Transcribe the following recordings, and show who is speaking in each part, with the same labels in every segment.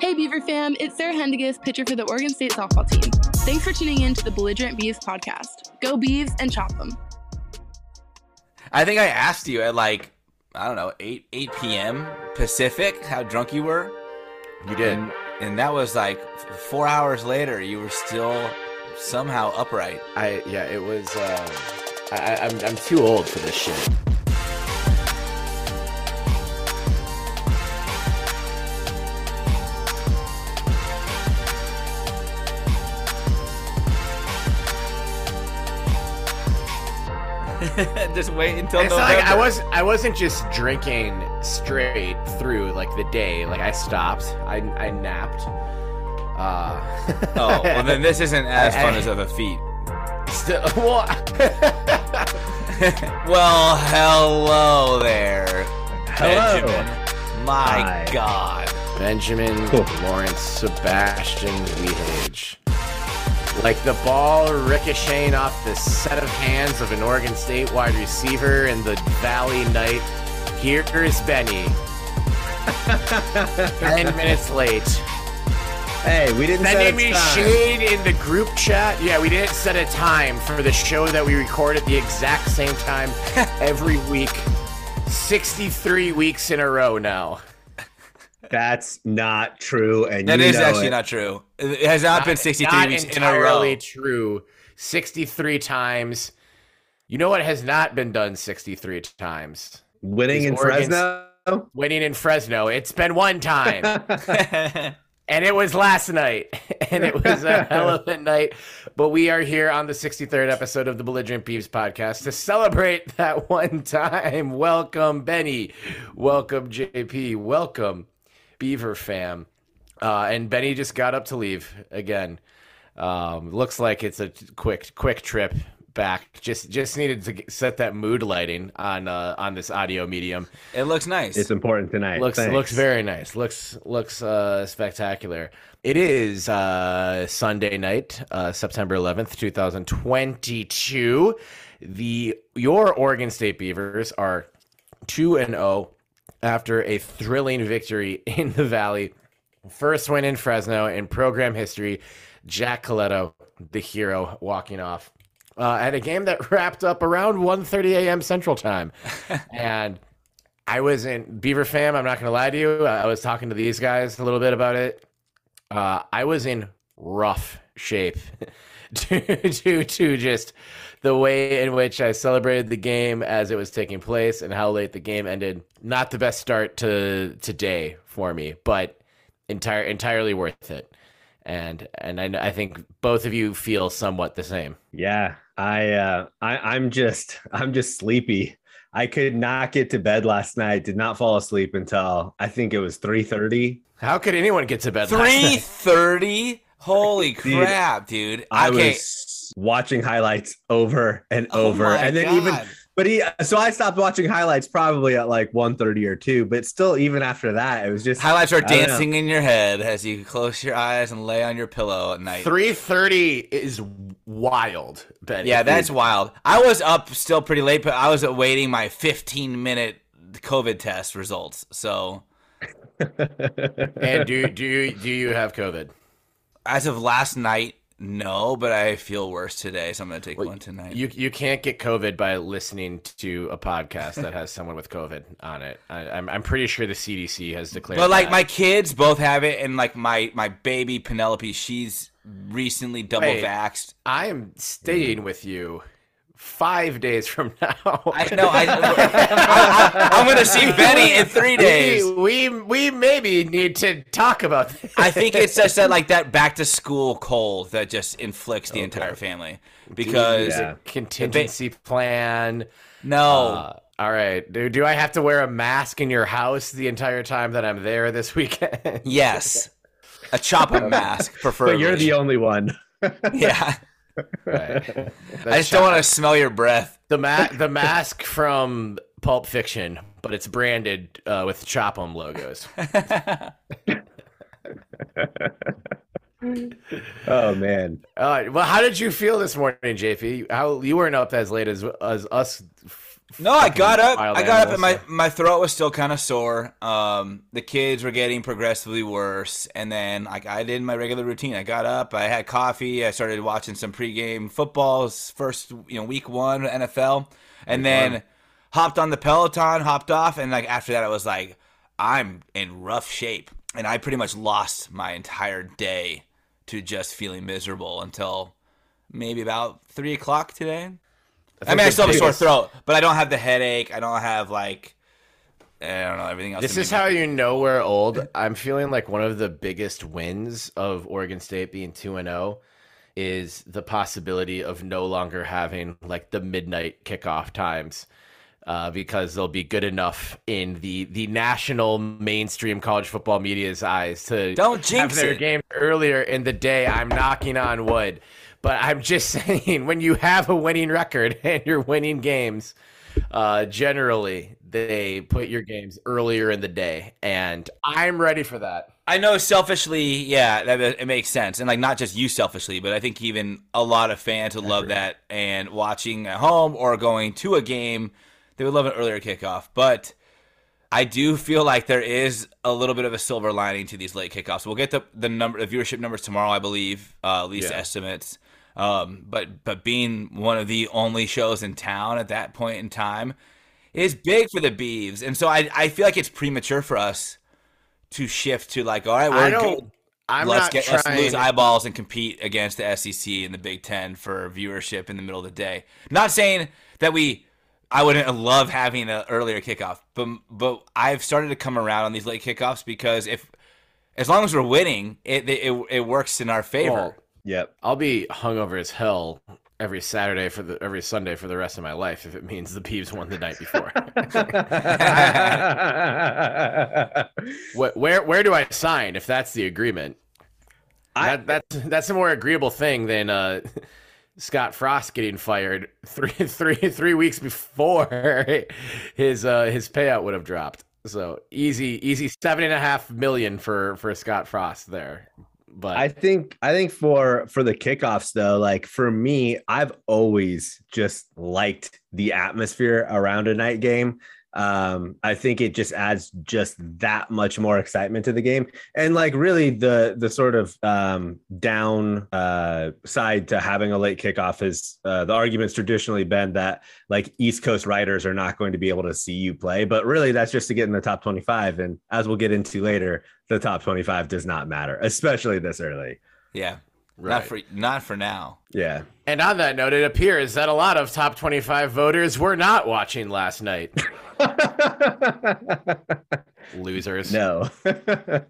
Speaker 1: Hey Beaver fam, it's Sarah Hendiges, pitcher for the Oregon State softball team. Thanks for tuning in to the Belligerent Beavs podcast. Go Beavs and chop them.
Speaker 2: I think I asked you at like I don't know eight eight p.m. Pacific how drunk you were.
Speaker 3: You did,
Speaker 2: and, and that was like four hours later. You were still somehow upright.
Speaker 3: I yeah, it was. Uh, I, I'm I'm too old for this shit.
Speaker 2: just wait until
Speaker 3: it's
Speaker 2: November.
Speaker 3: Like I was I wasn't just drinking straight through like the day. Like I stopped. I I napped. Uh,
Speaker 2: oh well, then this isn't as fun I, as other feet.
Speaker 3: Still, well,
Speaker 2: well, hello there,
Speaker 4: hello.
Speaker 2: Benjamin. My Hi. God,
Speaker 3: Benjamin Lawrence Sebastian Wehage like the ball ricocheting off the set of hands of an Oregon State wide receiver in the Valley night. Here's Benny. Ten minutes late.
Speaker 4: Hey, we didn't
Speaker 3: sending me time. shade in the group chat. Yeah, we didn't set a time for the show that we record at the exact same time every week. 63 weeks in a row now.
Speaker 4: That's not true, and
Speaker 2: that is actually
Speaker 4: it.
Speaker 2: not true. It has not, not been 63
Speaker 3: not
Speaker 2: weeks in a row.
Speaker 3: True, 63 times. You know what has not been done 63 times?
Speaker 4: Winning in Oregon's, Fresno.
Speaker 3: Winning in Fresno. It's been one time. and it was last night, and it was a hell of a night. But we are here on the 63rd episode of the Belligerent Beavs podcast to celebrate that one time. Welcome, Benny. Welcome, JP. Welcome, Beaver fam. Uh, and Benny just got up to leave again. Um, looks like it's a quick quick trip back. Just just needed to set that mood lighting on uh, on this audio medium.
Speaker 2: It looks nice.
Speaker 4: It's important tonight.
Speaker 3: Looks
Speaker 4: Thanks.
Speaker 3: looks very nice. Looks looks uh, spectacular. It is uh, Sunday night, uh, September 11th, 2022. The your Oregon State Beavers are 2 and 0 after a thrilling victory in the Valley. First win in Fresno in program history. Jack Colletto, the hero, walking off uh, at a game that wrapped up around 1.30 a.m. Central Time. and I was in Beaver fam. I'm not going to lie to you. I was talking to these guys a little bit about it. Uh, I was in rough shape to, to, to just the way in which I celebrated the game as it was taking place and how late the game ended. Not the best start to today for me, but entire entirely worth it. And and I, I think both of you feel somewhat the same.
Speaker 4: Yeah, I uh, I I'm just I'm just sleepy. I could not get to bed last night. Did not fall asleep until I think it was three thirty.
Speaker 3: How could anyone get to bed?
Speaker 2: Three thirty. Holy crap, dude!
Speaker 4: I okay. was watching highlights over and oh over. and then God. even but he so I stopped watching highlights probably at like 1:30 or 2, but still even after that it was just
Speaker 2: highlights are dancing in your head as you close your eyes and lay on your pillow at night.
Speaker 3: 3:30 is wild, Benny.
Speaker 2: Yeah, that's wild. I was up still pretty late, but I was awaiting my 15 minute COVID test results. So
Speaker 3: and do do do you have COVID?
Speaker 2: As of last night, no, but I feel worse today, so I'm going to take well, one tonight.
Speaker 3: You you can't get COVID by listening to a podcast that has someone with COVID on it. I, am I'm, I'm pretty sure the CDC has declared.
Speaker 2: But like
Speaker 3: that.
Speaker 2: my kids both have it, and like my my baby Penelope, she's recently double vaxxed.
Speaker 3: I am staying with you five days from now.
Speaker 2: I know. I, am going to see Benny in three days.
Speaker 3: We, we, we maybe need to talk about this.
Speaker 2: I think it's just that like that back to school cold that just inflicts the okay. entire family because
Speaker 3: yeah. contingency plan.
Speaker 2: No. Uh,
Speaker 3: all right. Do, do I have to wear a mask in your house the entire time that I'm there this weekend?
Speaker 2: Yes. A chopper mask, preferably.
Speaker 4: But you're the only one.
Speaker 2: yeah right. I just don't want to smell your breath.
Speaker 3: The ma- the mask from Pulp Fiction, but it's branded uh, with Chop'em logos.
Speaker 4: oh man.
Speaker 3: Uh, well, how did you feel this morning, JP? How you weren't up as late as as us
Speaker 2: No, I got up. I got up, and my my throat was still kind of sore. Um, the kids were getting progressively worse, and then like I did my regular routine. I got up, I had coffee, I started watching some pregame footballs. First, you know, week one NFL, and week then one. hopped on the Peloton, hopped off, and like after that, I was like, I'm in rough shape, and I pretty much lost my entire day to just feeling miserable until maybe about three o'clock today. I, I mean, I still have a sore throat, but I don't have the headache. I don't have like I don't know everything else.
Speaker 3: This is how you know we're old. I'm feeling like one of the biggest wins of Oregon State being two and zero oh is the possibility of no longer having like the midnight kickoff times. Uh, because they'll be good enough in the the national mainstream college football media's eyes to
Speaker 2: don't jinx
Speaker 3: have their
Speaker 2: it.
Speaker 3: game earlier in the day. I'm knocking on wood. But I'm just saying, when you have a winning record and you're winning games, uh, generally they put your games earlier in the day, and I'm ready for that.
Speaker 2: I know selfishly, yeah, that it makes sense, and like not just you selfishly, but I think even a lot of fans would love that. And watching at home or going to a game, they would love an earlier kickoff. But I do feel like there is a little bit of a silver lining to these late kickoffs. We'll get the the number, the viewership numbers tomorrow, I believe, uh, at least yeah. estimates. Um, but but being one of the only shows in town at that point in time is big for the Beavs, and so I I feel like it's premature for us to shift to like all right, we're I don't, I'm let's get trying. let's lose eyeballs and compete against the SEC and the Big Ten for viewership in the middle of the day. Not saying that we. I wouldn't love having an earlier kickoff, but but I've started to come around on these late kickoffs because if as long as we're winning, it it, it works in our favor. Well,
Speaker 4: Yep.
Speaker 3: I'll be hungover as hell every Saturday for the every Sunday for the rest of my life if it means the Beavs won the night before. what, where where do I sign if that's the agreement? I, that, that's that's a more agreeable thing than uh, Scott Frost getting fired three three three weeks before his uh, his payout would have dropped. So easy easy seven and a half million for for Scott Frost there. But
Speaker 4: I think I think for for the kickoffs though, like for me, I've always just liked the atmosphere around a night game um, I think it just adds just that much more excitement to the game. And like really the the sort of um, down uh, side to having a late kickoff is uh, the argument's traditionally been that like East Coast writers are not going to be able to see you play, but really that's just to get in the top 25. And as we'll get into later, the top 25 does not matter, especially this early.
Speaker 2: Yeah. Right. Not for not for now.
Speaker 4: Yeah.
Speaker 3: And on that note, it appears that a lot of top 25 voters were not watching last night. Losers.
Speaker 4: No.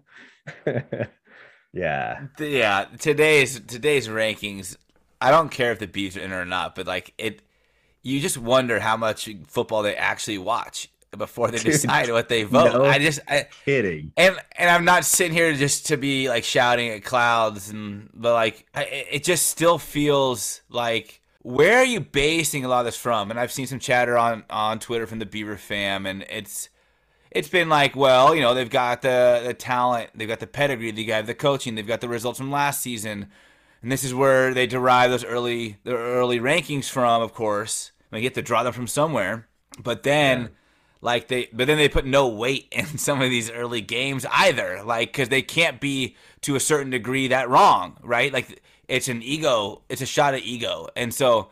Speaker 4: yeah.
Speaker 2: Yeah. Today's today's rankings. I don't care if the Beavs are in or not, but like it, you just wonder how much football they actually watch before they decide what they vote. No I just I,
Speaker 4: kidding.
Speaker 2: And and I'm not sitting here just to be like shouting at clouds and but like I, it just still feels like where are you basing a lot of this from? And I've seen some chatter on on Twitter from the Beaver fam, and it's it's been like, well, you know, they've got the the talent, they've got the pedigree, they got the coaching, they've got the results from last season, and this is where they derive those early their early rankings from. Of course, they get to draw them from somewhere, but then. Yeah. Like they, but then they put no weight in some of these early games either. Like because they can't be to a certain degree that wrong, right? Like it's an ego. It's a shot at ego, and so.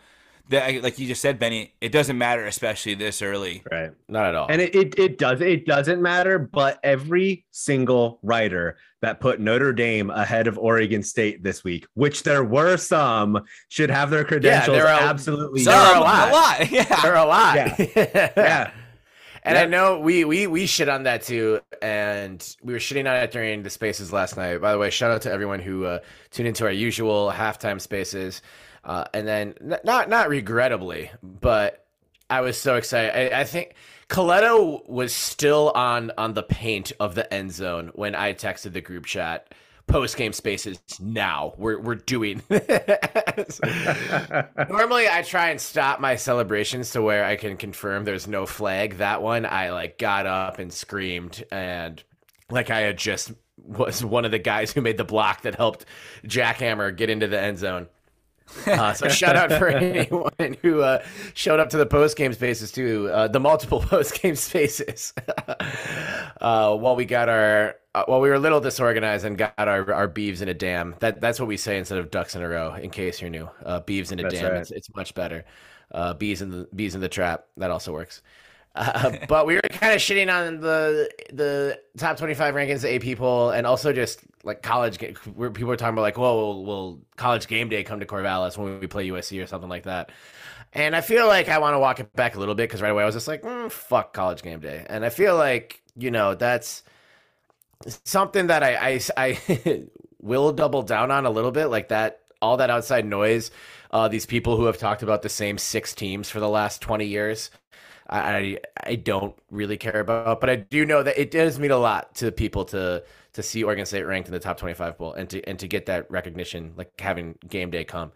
Speaker 2: that like you just said, Benny, it doesn't matter, especially this early.
Speaker 4: Right.
Speaker 3: Not at all.
Speaker 4: And it, it, it does it doesn't matter, but every single writer that put Notre Dame ahead of Oregon State this week, which there were some, should have their credentials yeah, there are, absolutely
Speaker 2: there are a lot. A lot.
Speaker 3: Yeah. There are a lot.
Speaker 4: Yeah. yeah.
Speaker 3: And yep. I know we we we shit on that too, and we were shitting on it during the spaces last night. By the way, shout out to everyone who uh, tuned into our usual halftime spaces. Uh, and then not not regrettably, but I was so excited. I, I think Colletto was still on on the paint of the end zone when I texted the group chat post game spaces now. We're we're doing. Normally, I try and stop my celebrations to where I can confirm there's no flag. That one, I like got up and screamed and like I had just was one of the guys who made the block that helped Jackhammer get into the end zone. Uh, so shout out for anyone who uh, showed up to the post game spaces too, uh, the multiple post game spaces. Uh, while we got our, uh, while we were a little disorganized and got our our Beavs in a dam. That that's what we say instead of ducks in a row. In case you're new, uh, Beavs in a
Speaker 4: That's
Speaker 3: dam.
Speaker 4: right.
Speaker 3: It's, it's much better. Uh, bees in the bees in the trap. That also works. Uh, but we were kind of shitting on the the top 25 rankings, the AP poll, and also just like college. Where people were talking about like, whoa, will, will college game day come to Corvallis when we play USC or something like that? And I feel like I want to walk it back a little bit because right away I was just like, mm, fuck college game day, and I feel like you know that's something that I I, I will double down on a little bit, like that all that outside noise. Uh, these people who have talked about the same six teams for the last 20 years. I I don't really care about, but I do know that it does mean a lot to people to to see Oregon State ranked in the top 25 bowl and to and to get that recognition, like having game day come.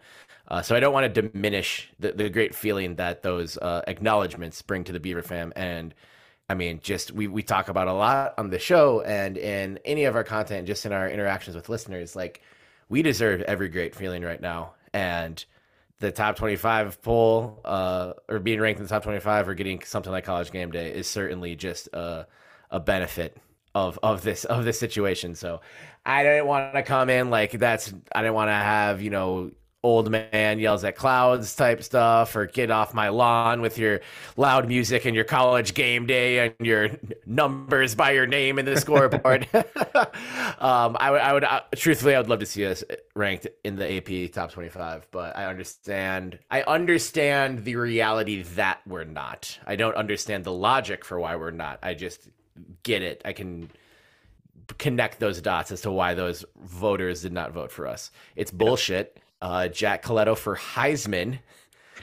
Speaker 3: Uh, so I don't want to diminish the, the great feeling that those uh, acknowledgments bring to the Beaver fam. And I mean, just we we talk about a lot on the show and in any of our content, just in our interactions with listeners. Like we deserve every great feeling right now, and the top 25 poll uh, or being ranked in the top 25 or getting something like college game day is certainly just a, a benefit of of this of this situation. So i didn't want to come in like that's i didn't want to have you know old man yells at clouds type stuff or get off my lawn with your loud music and your college game day and your numbers by your name in the scoreboard um, I would, I would uh, truthfully, I would love to see us ranked in the AP top 25, but I understand, I understand the reality that we're not. I don't understand the logic for why we're not. I just get it. I can connect those dots as to why those voters did not vote for us. It's bullshit. Uh, Jack Colletto for Heisman.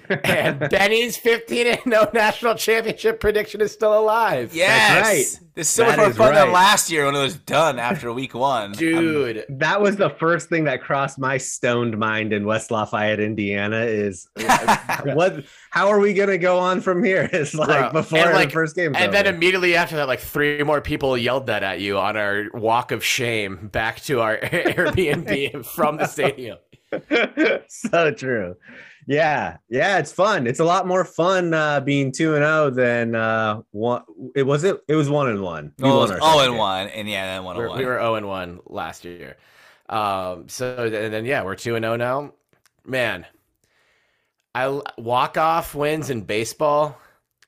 Speaker 3: and Benny's 15 and no national championship prediction is still alive.
Speaker 2: Yes,
Speaker 4: right.
Speaker 2: This is so much more
Speaker 4: is
Speaker 2: fun than last year when it was done after week one.
Speaker 3: Dude,
Speaker 4: That was the first thing that crossed my stoned mind in West Lafayette, Indiana. Is what? How are we gonna go on from here? It's like
Speaker 3: Bro,
Speaker 4: before
Speaker 3: and,
Speaker 4: the first game.
Speaker 3: And then immediately after that, like three more people yelled that at you on our walk of shame back to our Airbnb from the stadium.
Speaker 4: so true. Yeah, yeah, it's fun. It's a lot more fun uh, being two and zero than uh, one. It was it. It was one and one. We
Speaker 2: Oh,
Speaker 4: won
Speaker 2: it was oh and
Speaker 4: game.
Speaker 2: one, and yeah, then one
Speaker 3: We're,
Speaker 2: and one.
Speaker 3: we were zero and one last year. Um, so and then yeah, we're two and zero now. Man, I walk off wins in baseball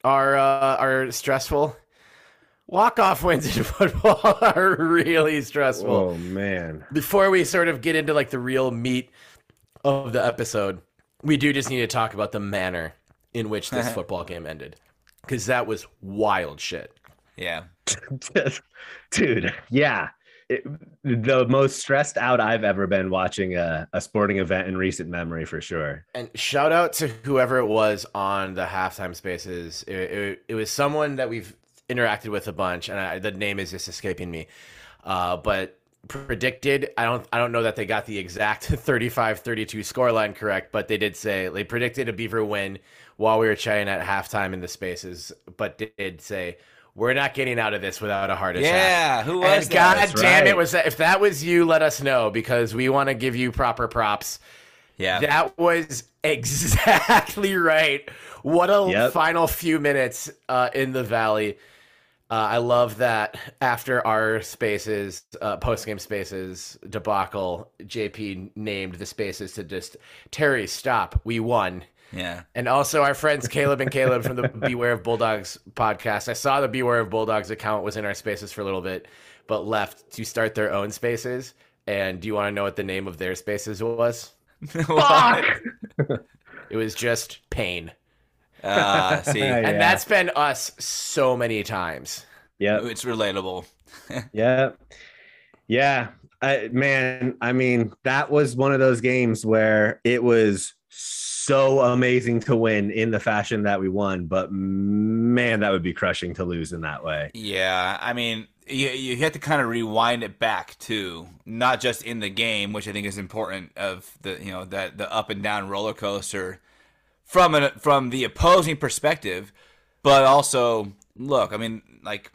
Speaker 3: are uh, are stressful. Walk off wins in football are really stressful.
Speaker 4: Oh man,
Speaker 3: before we sort of get into like the real meat of the episode, we do just need to talk about the manner in which this football game ended. Because that was wild shit.
Speaker 2: yeah.
Speaker 4: dude. Yeah, it, the most stressed out I've ever been watching a, a sporting event in recent memory for sure.
Speaker 3: And shout out to whoever it was on the halftime spaces. It, it, it was someone that we've interacted with a bunch, and I, the name is just escaping me. Uh, but predicted, I don't, I don't know that they got the exact 35-32 scoreline correct, but they did say they predicted a Beaver win while we were chatting at halftime in the spaces, but did say we're not getting out of this without a heart attack.
Speaker 2: Yeah, who was
Speaker 3: And
Speaker 2: that?
Speaker 3: God
Speaker 4: That's
Speaker 3: damn it, was that if that was you, let us know because we want to give you proper props.
Speaker 2: yeah.
Speaker 3: That was exactly right. What a
Speaker 4: Yep.
Speaker 3: final few minutes uh, in the valley. Uh, I love that after our spaces, uh, post game spaces debacle, JP named the spaces to just Terry, stop, we won.
Speaker 2: yeah.
Speaker 3: And also our friends Caleb and Caleb from the Beware of Bulldogs podcast. I saw the Beware of Bulldogs account was in our spaces for a little bit, but left to start their own spaces. And do you want to know what the name of their spaces was? Fuck! It was just pain.
Speaker 2: Uh, see,
Speaker 4: Yeah.
Speaker 3: And that's been us so many times.
Speaker 4: Yeah,
Speaker 2: it's relatable.
Speaker 4: Yeah. Yeah. I, man, I mean, that was one of those games where it was so amazing to win in the fashion that we won, but man, that would be crushing to lose in that way.
Speaker 2: Yeah, I mean, you, you have to kind of rewind it back too, not just in the game, which I think is important. Of the you know that the up and down roller coaster from an from the opposing perspective, but also look, I mean, like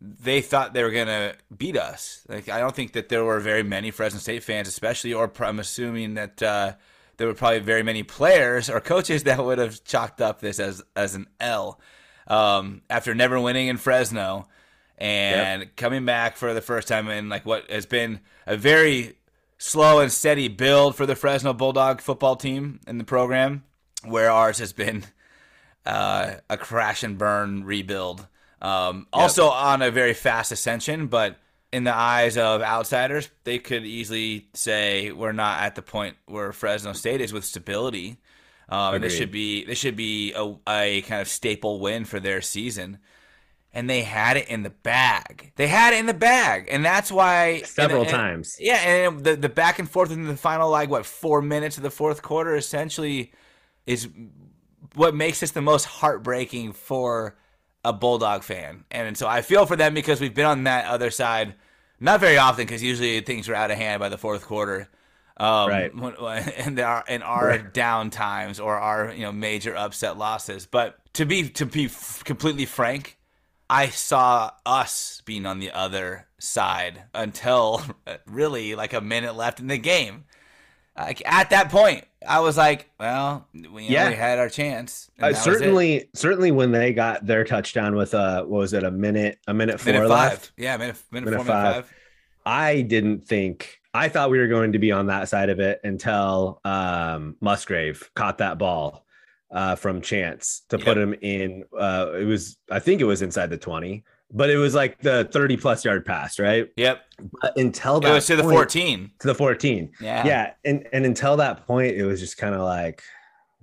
Speaker 2: they thought they were gonna beat us. Like I don't think that there were very many Fresno State fans, especially, or pr- I'm assuming that uh, there were probably very many players or coaches that would have chalked up this as as an L. Um, after never winning in Fresno and yep. coming back for the first time in like what has been a very slow and steady build for the Fresno Bulldog football team in the program, where ours has been uh, a crash and burn rebuild. Um, yep. Also on a very fast ascension, but in the eyes of outsiders, they could easily say we're not at the point where Fresno State is with stability. Um, and this should be this should be a, a kind of staple win for their season. And they had it in the bag. They had it in the bag, and that's why
Speaker 4: several
Speaker 2: and,
Speaker 4: times.
Speaker 2: Yeah, and the the back and forth in the final like what four minutes of the fourth quarter essentially is what makes this the most heartbreaking for a Bulldog fan. And so I feel for them because we've been on that other side not very often because usually things are out of hand by the fourth quarter. Um, right. And there are in our right. down times or our you know major upset losses. But to be to be f- completely frank, I saw us being on the other side until really like a minute left in the game. Like at that point, I was like, well, we, yeah. we had our chance.
Speaker 4: Uh, certainly, certainly when they got their touchdown with uh, what was it, a minute, a minute four
Speaker 2: minute
Speaker 4: left?
Speaker 2: Yeah, minute, minute, minute four, five. minute five.
Speaker 4: I didn't think. I thought we were going to be on that side of it until um, Musgrave caught that ball uh, from Chance to yep. put him in. Uh, it was, I think, it was inside the twenty but it was like the 30 plus yard pass, right?
Speaker 2: Yep.
Speaker 4: But until that
Speaker 2: it was to point, the 14.
Speaker 4: To the 14.
Speaker 2: Yeah.
Speaker 4: Yeah. And and until that point, it was just kind of like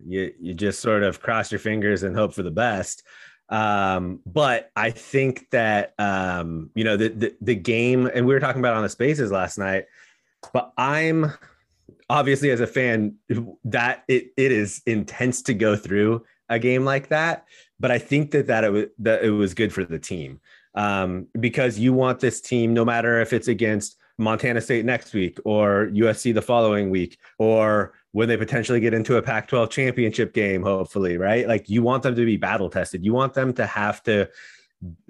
Speaker 4: you you just sort of cross your fingers and hope for the best. Um, but I think that um, you know, the, the the game, and we were talking about on the spaces last night, but I'm obviously as a fan that it it is intense to go through a game like that but I think that that it was that it was good for the team um, because you want this team, no matter if it's against Montana State next week or USC the following week or when they potentially get into a Pac 12 championship game, hopefully, right? Like you want them to be battle tested. You want them to have to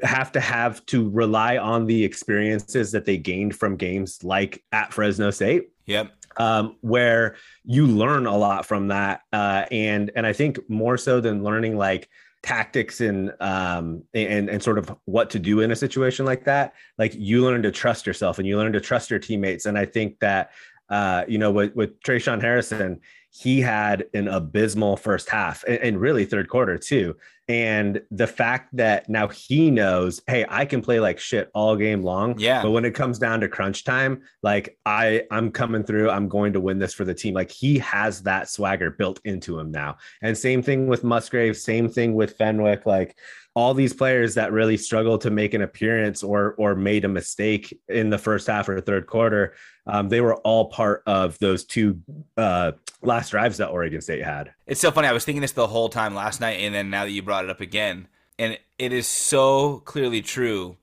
Speaker 4: have to have to rely on the experiences that they gained from games like at Fresno State.
Speaker 2: Yep.
Speaker 4: Um, where you learn a lot from that. Uh, and and I think more so than learning like tactics and um and and sort of what to do in a situation like that like you learn to trust yourself and you learn to trust your teammates. And i think that uh you know with with Tre'Shaun Harrison he had an abysmal first half and, really third quarter too. And the fact that now he knows, hey, I can play like shit all game long.
Speaker 2: Yeah.
Speaker 4: But when it comes down to crunch time, like I, I'm coming through. I'm going to win this for the team. Like he has that swagger built into him now. And same thing with Musgrave. Same thing with Fenwick. Like all these players that really struggled to make an appearance or or made a mistake in the first half or third quarter, um, they were all part of those two uh, last drives that Oregon State had.
Speaker 2: It's so funny. I was thinking this the whole time last night, and then now that you brought it up again, and it is so clearly true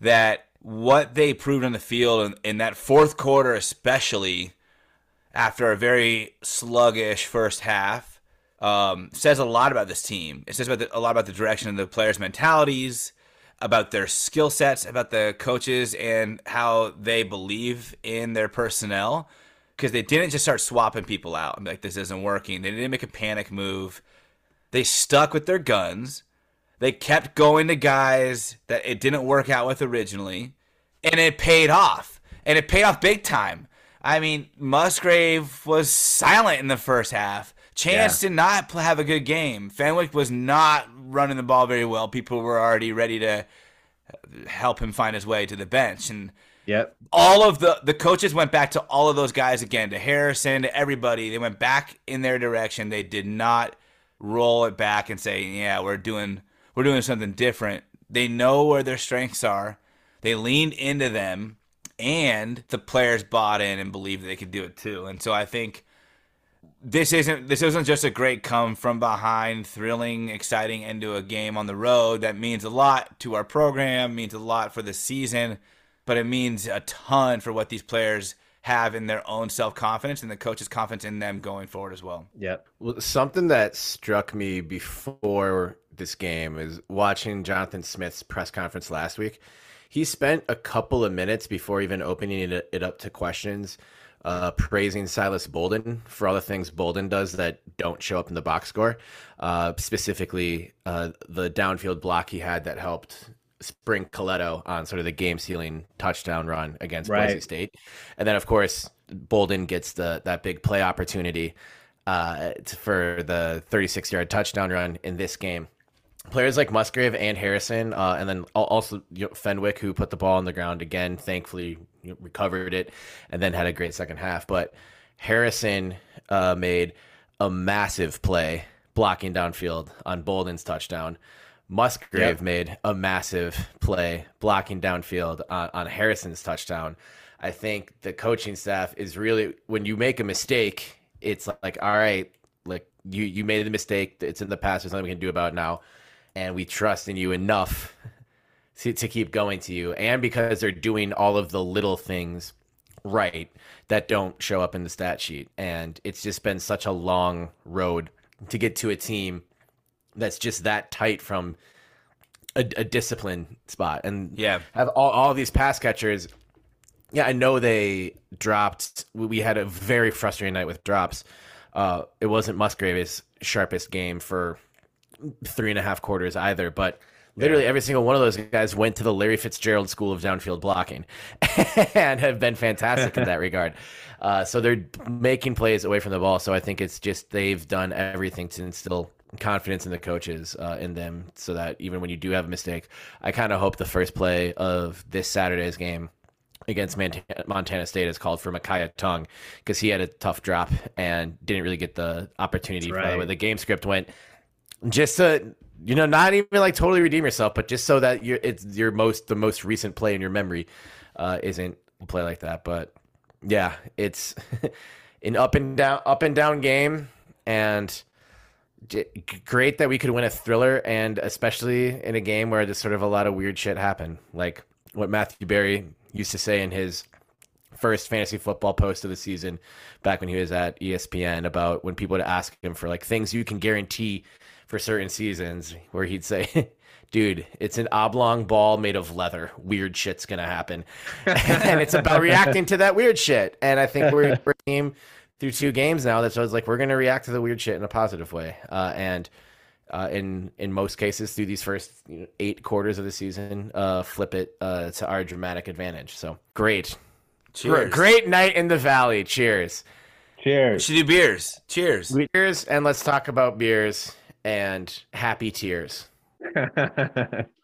Speaker 2: that what they proved on the field in, in that fourth quarter, especially after a very sluggish first half um, says a lot about this team. It says about the, a lot about the direction of the players' mentalities, about their skill sets, about the coaches, and how they believe in their personnel. Because they didn't just start swapping people out. like, this isn't working. They didn't make a panic move. They stuck with their guns. They kept going to guys that it didn't work out with originally, and it paid off. And it paid off big time. I mean, Musgrave was silent in the first half Chance yeah. did not have a good game. Fenwick was not running the ball very well. People were already ready to uh, help him find his way to the bench. And
Speaker 4: yep.
Speaker 2: all of the the coaches went back to all of those guys again, to Harrison, to everybody. They went back in their direction. They did not roll it back and say, "Yeah, we're doing we're doing something different." They know where their strengths are. They leaned into them, and the players bought in and believed they could do it too. And so I think this isn't this isn't just a great come from behind, thrilling, exciting end to a game on the road. That means a lot to our program, means a lot for the season, but it means a ton for what these players have in their own self confidence and the coach's confidence in them going forward as well.
Speaker 3: Yep. Well, something that struck me before this game is watching Jonathan Smith's press conference last week he spent a couple of minutes before even opening it up to questions, uh, praising Silas Bolden for all the things Bolden does that don't show up in the box score. Uh, specifically, uh, the downfield block he had that helped spring Colletto on sort of the game sealing touchdown run against
Speaker 4: Right.
Speaker 3: Boise State, and then of course Bolden gets the that big play opportunity uh, for the 36 yard touchdown run in this game. Players like Musgrave and Harrison, uh, and then also you know, Fenwick, who put the ball on the ground again, thankfully recovered it, and then had a great second half. But Harrison uh, made a massive play blocking downfield on Bolden's touchdown. Musgrave
Speaker 4: Yep.
Speaker 3: made a massive play blocking downfield on, on Harrison's touchdown. I think the coaching staff is really when you make a mistake, it's like, all right, like you you made the mistake. It's in the past. There's nothing we can do about it now, and we trust in you enough to, to keep going to you. And because they're doing all of the little things right that don't show up in the stat sheet, and it's just been such a long road to get to a team that's just that tight from a, a discipline spot and
Speaker 2: Yeah.
Speaker 3: have all, all these pass catchers yeah i know they dropped we- had a very frustrating night with drops uh it wasn't musgrave's sharpest game for three and a half quarters either but literally every single one of those guys went to the larry fitzgerald school of downfield blocking and have been fantastic in that regard. Uh, so they're making plays away from the ball. So i think it's just they've done everything to instill confidence in the coaches uh, in them so that even when you do have a mistake i kind of hope the first play of this saturday's game against Montana State is called for Micaiah Tongue because he had a tough drop and didn't really get the opportunity.
Speaker 4: That's
Speaker 3: for the way the game script went. Just to you know, not even like totally redeem yourself, but just so that you're it's your most the most recent play in your memory uh, isn't a play like that. But yeah, it's an up and down up and down game and. Great that we could win a thriller, and especially in a game where there's sort of a lot of weird shit happened, like what Matthew Berry used to say in his first fantasy football post of the season back when he was at ESPN about when people would ask him for like things you can guarantee for certain seasons where he'd say dude it's an oblong ball made of leather weird shit's gonna happen and it's about reacting to that weird shit and i think we're, we're a team through two games now that shows like we're gonna react to the weird shit in a positive way uh, and uh, in in most cases through these first you know, eight quarters of the season, uh, flip it uh, to our dramatic advantage. So great,
Speaker 2: Cheers.
Speaker 3: great night in the valley. Cheers,
Speaker 2: We
Speaker 4: Cheers.
Speaker 2: should do beers. Cheers.
Speaker 3: cheers, and let's talk about beers and happy tears.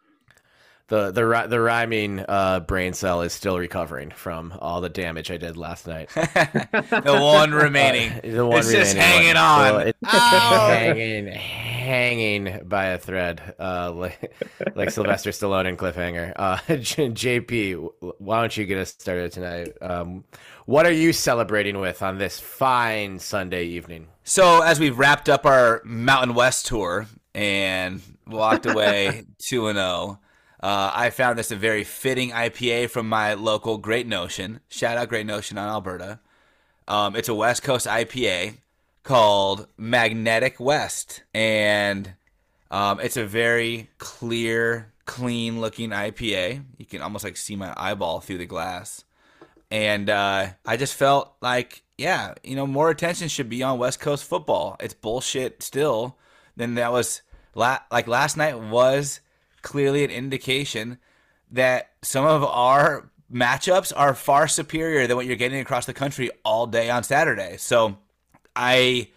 Speaker 3: The the the rhyming uh, brain cell is still recovering from all the damage I did last night.
Speaker 2: the one remaining.
Speaker 3: The one
Speaker 2: it's just
Speaker 3: remaining
Speaker 2: hanging
Speaker 3: one.
Speaker 2: on.
Speaker 3: So it's hanging, hanging by a thread, uh, like, like Sylvester Stallone in Cliffhanger. Uh, JP, why don't you get us started tonight? Um, what are you celebrating with on this fine Sunday evening?
Speaker 2: So as we've wrapped up our Mountain West tour and walked away two and zero, uh, I found this a very fitting IPA from my local Great Notion. Shout out Great Notion on Alberta. Um, it's a West Coast IPA called Magnetic West, and um, it's a very clear, clean looking IPA. You can almost like see my eyeball through the glass and uh, I just felt like, yeah, you know, more attention should be on West Coast football. It's bullshit still. Then that was la- like last night was clearly an indication that some of our matchups are far superior than what you're getting across the country all day on Saturday. So I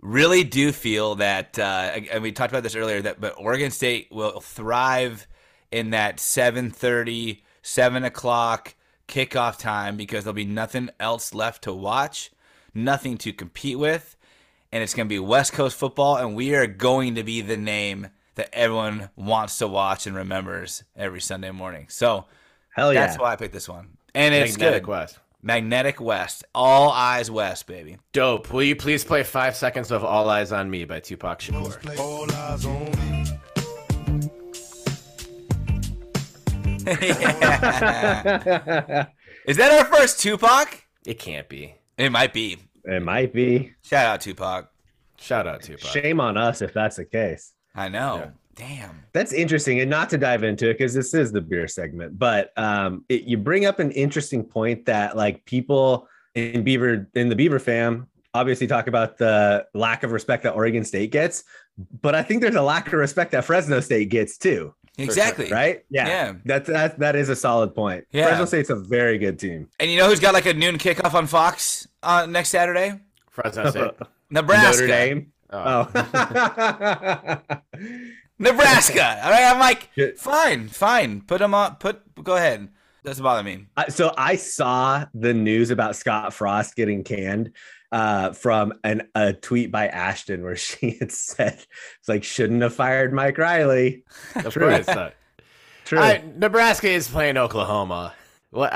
Speaker 2: really do feel that, uh, and we talked about this earlier, that but Oregon State will thrive in that 7:30, 7 o'clock kickoff time because there'll be nothing else left to watch, nothing to compete with, and it's going to be West Coast football, and we are going to be the name that everyone wants to watch and remembers every Sunday morning. So
Speaker 4: Hell yeah.
Speaker 2: that's why I picked this one, and it's
Speaker 3: Magnetic
Speaker 2: good.
Speaker 3: West.
Speaker 2: Magnetic West, all eyes west, baby.
Speaker 3: Dope. Will you please play five seconds of All Eyes on Me by Tupac Shakur?
Speaker 5: All eyes on me.
Speaker 2: Is that our first Tupac?
Speaker 3: It can't be.
Speaker 2: It might be.
Speaker 4: it might be.
Speaker 2: Shout out Tupac.
Speaker 3: Shout out Tupac.
Speaker 4: Shame on us if that's the case.
Speaker 2: I know.
Speaker 3: Yeah.
Speaker 2: Damn.
Speaker 4: That's interesting, and not to dive into it because this is the beer segment, but um, it, you bring up an interesting point that like people in Beaver in the Beaver fam obviously talk about the lack of respect that Oregon State gets, but I think there's a lack of respect that Fresno State gets too,
Speaker 2: Exactly.
Speaker 4: right? Yeah,
Speaker 2: Yeah.
Speaker 4: that's that that is a solid point.
Speaker 2: Yeah.
Speaker 4: Fresno State's a very good team.
Speaker 2: And you know who's got like a noon kickoff on Fox uh, next Saturday?
Speaker 3: Fresno State.
Speaker 2: Nebraska.
Speaker 4: Notre Dame.
Speaker 3: Oh.
Speaker 4: Oh.
Speaker 2: Nebraska. All right. I'm like, fine, fine. Put them on. Put. Go ahead. Doesn't bother me.
Speaker 4: I- so I saw the news about Scott Frost getting canned uh, from an, a tweet by Ashton where she had said, "It's like shouldn't have fired Mike Riley."
Speaker 3: Of
Speaker 4: True.
Speaker 3: course. not.
Speaker 4: True.
Speaker 3: I- Nebraska is playing Oklahoma. What?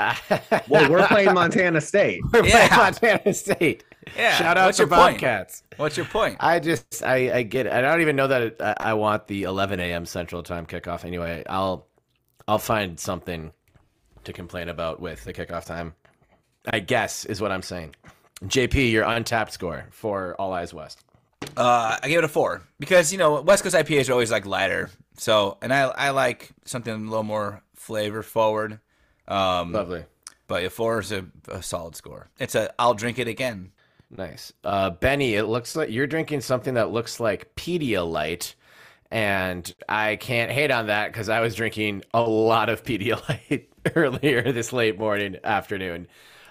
Speaker 4: well, we're playing Montana State.
Speaker 3: We're
Speaker 2: Yeah.
Speaker 3: playing Montana State.
Speaker 2: Yeah.
Speaker 3: Shout out
Speaker 2: What's
Speaker 3: to
Speaker 2: your point?
Speaker 3: Bobcats.
Speaker 2: What's your point?
Speaker 3: I just I, I get it. I don't even know that it, I, I want the 11 a.m. Central Time kickoff. Anyway, I'll I'll find something to complain about with the kickoff time. I guess is what I'm saying. JP, your Untappd score for All Eyes West.
Speaker 2: Uh, I gave it a four because you know West Coast IPAs are always like lighter. So, and I I like something a little more flavor forward. Um,
Speaker 3: Lovely,
Speaker 2: but a four is a, a solid score. It's a I'll drink it again.
Speaker 3: nice. Uh, Benny, it looks like you're drinking something that looks like Pedialyte. And I can't hate on that because I was drinking a lot of Pedialyte earlier this late morning, afternoon.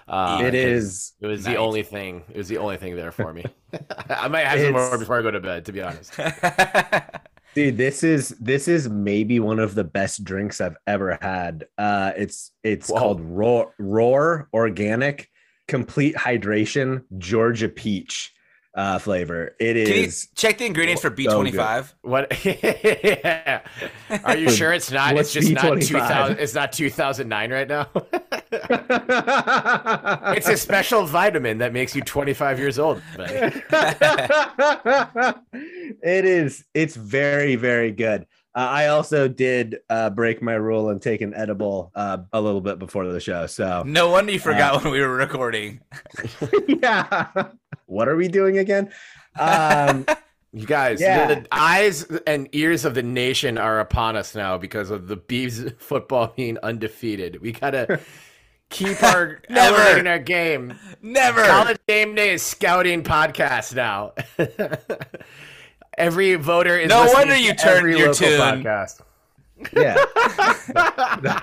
Speaker 3: Uh,
Speaker 4: it is.
Speaker 3: It was the only thing. It was the only thing there for me. I might have some more before I go to bed. To be honest,
Speaker 4: Dude, this is this is maybe one of the best drinks I've ever had. Uh, it's it's
Speaker 3: Whoa.
Speaker 4: called Roar Roar Organic Complete Hydration Georgia Peach uh, flavor. It
Speaker 2: Can you check the ingredients for B twenty five?
Speaker 3: what? yeah. Are you sure it's not?
Speaker 4: What's
Speaker 3: it's just not
Speaker 4: B25?
Speaker 3: two thousand. It's not two thousand nine right now. it's a special vitamin that makes you twenty five years old.
Speaker 4: it is. It's very, very good. Uh, I also did uh, break my rule and take an edible uh, a little bit before the show. So
Speaker 2: No wonder you forgot when we were recording.
Speaker 4: yeah, what are we doing again? Um,
Speaker 3: You guys,
Speaker 4: Yeah.
Speaker 3: the, the eyes and ears of the nation are upon us now because of the Beavs football being undefeated. We gotta keep our
Speaker 2: Never.
Speaker 3: in our game.
Speaker 2: Never.
Speaker 3: College Game Day is scouting podcast now. Every voter is
Speaker 2: No wonder you turned your
Speaker 3: local
Speaker 2: tune.
Speaker 3: podcast.
Speaker 4: yeah,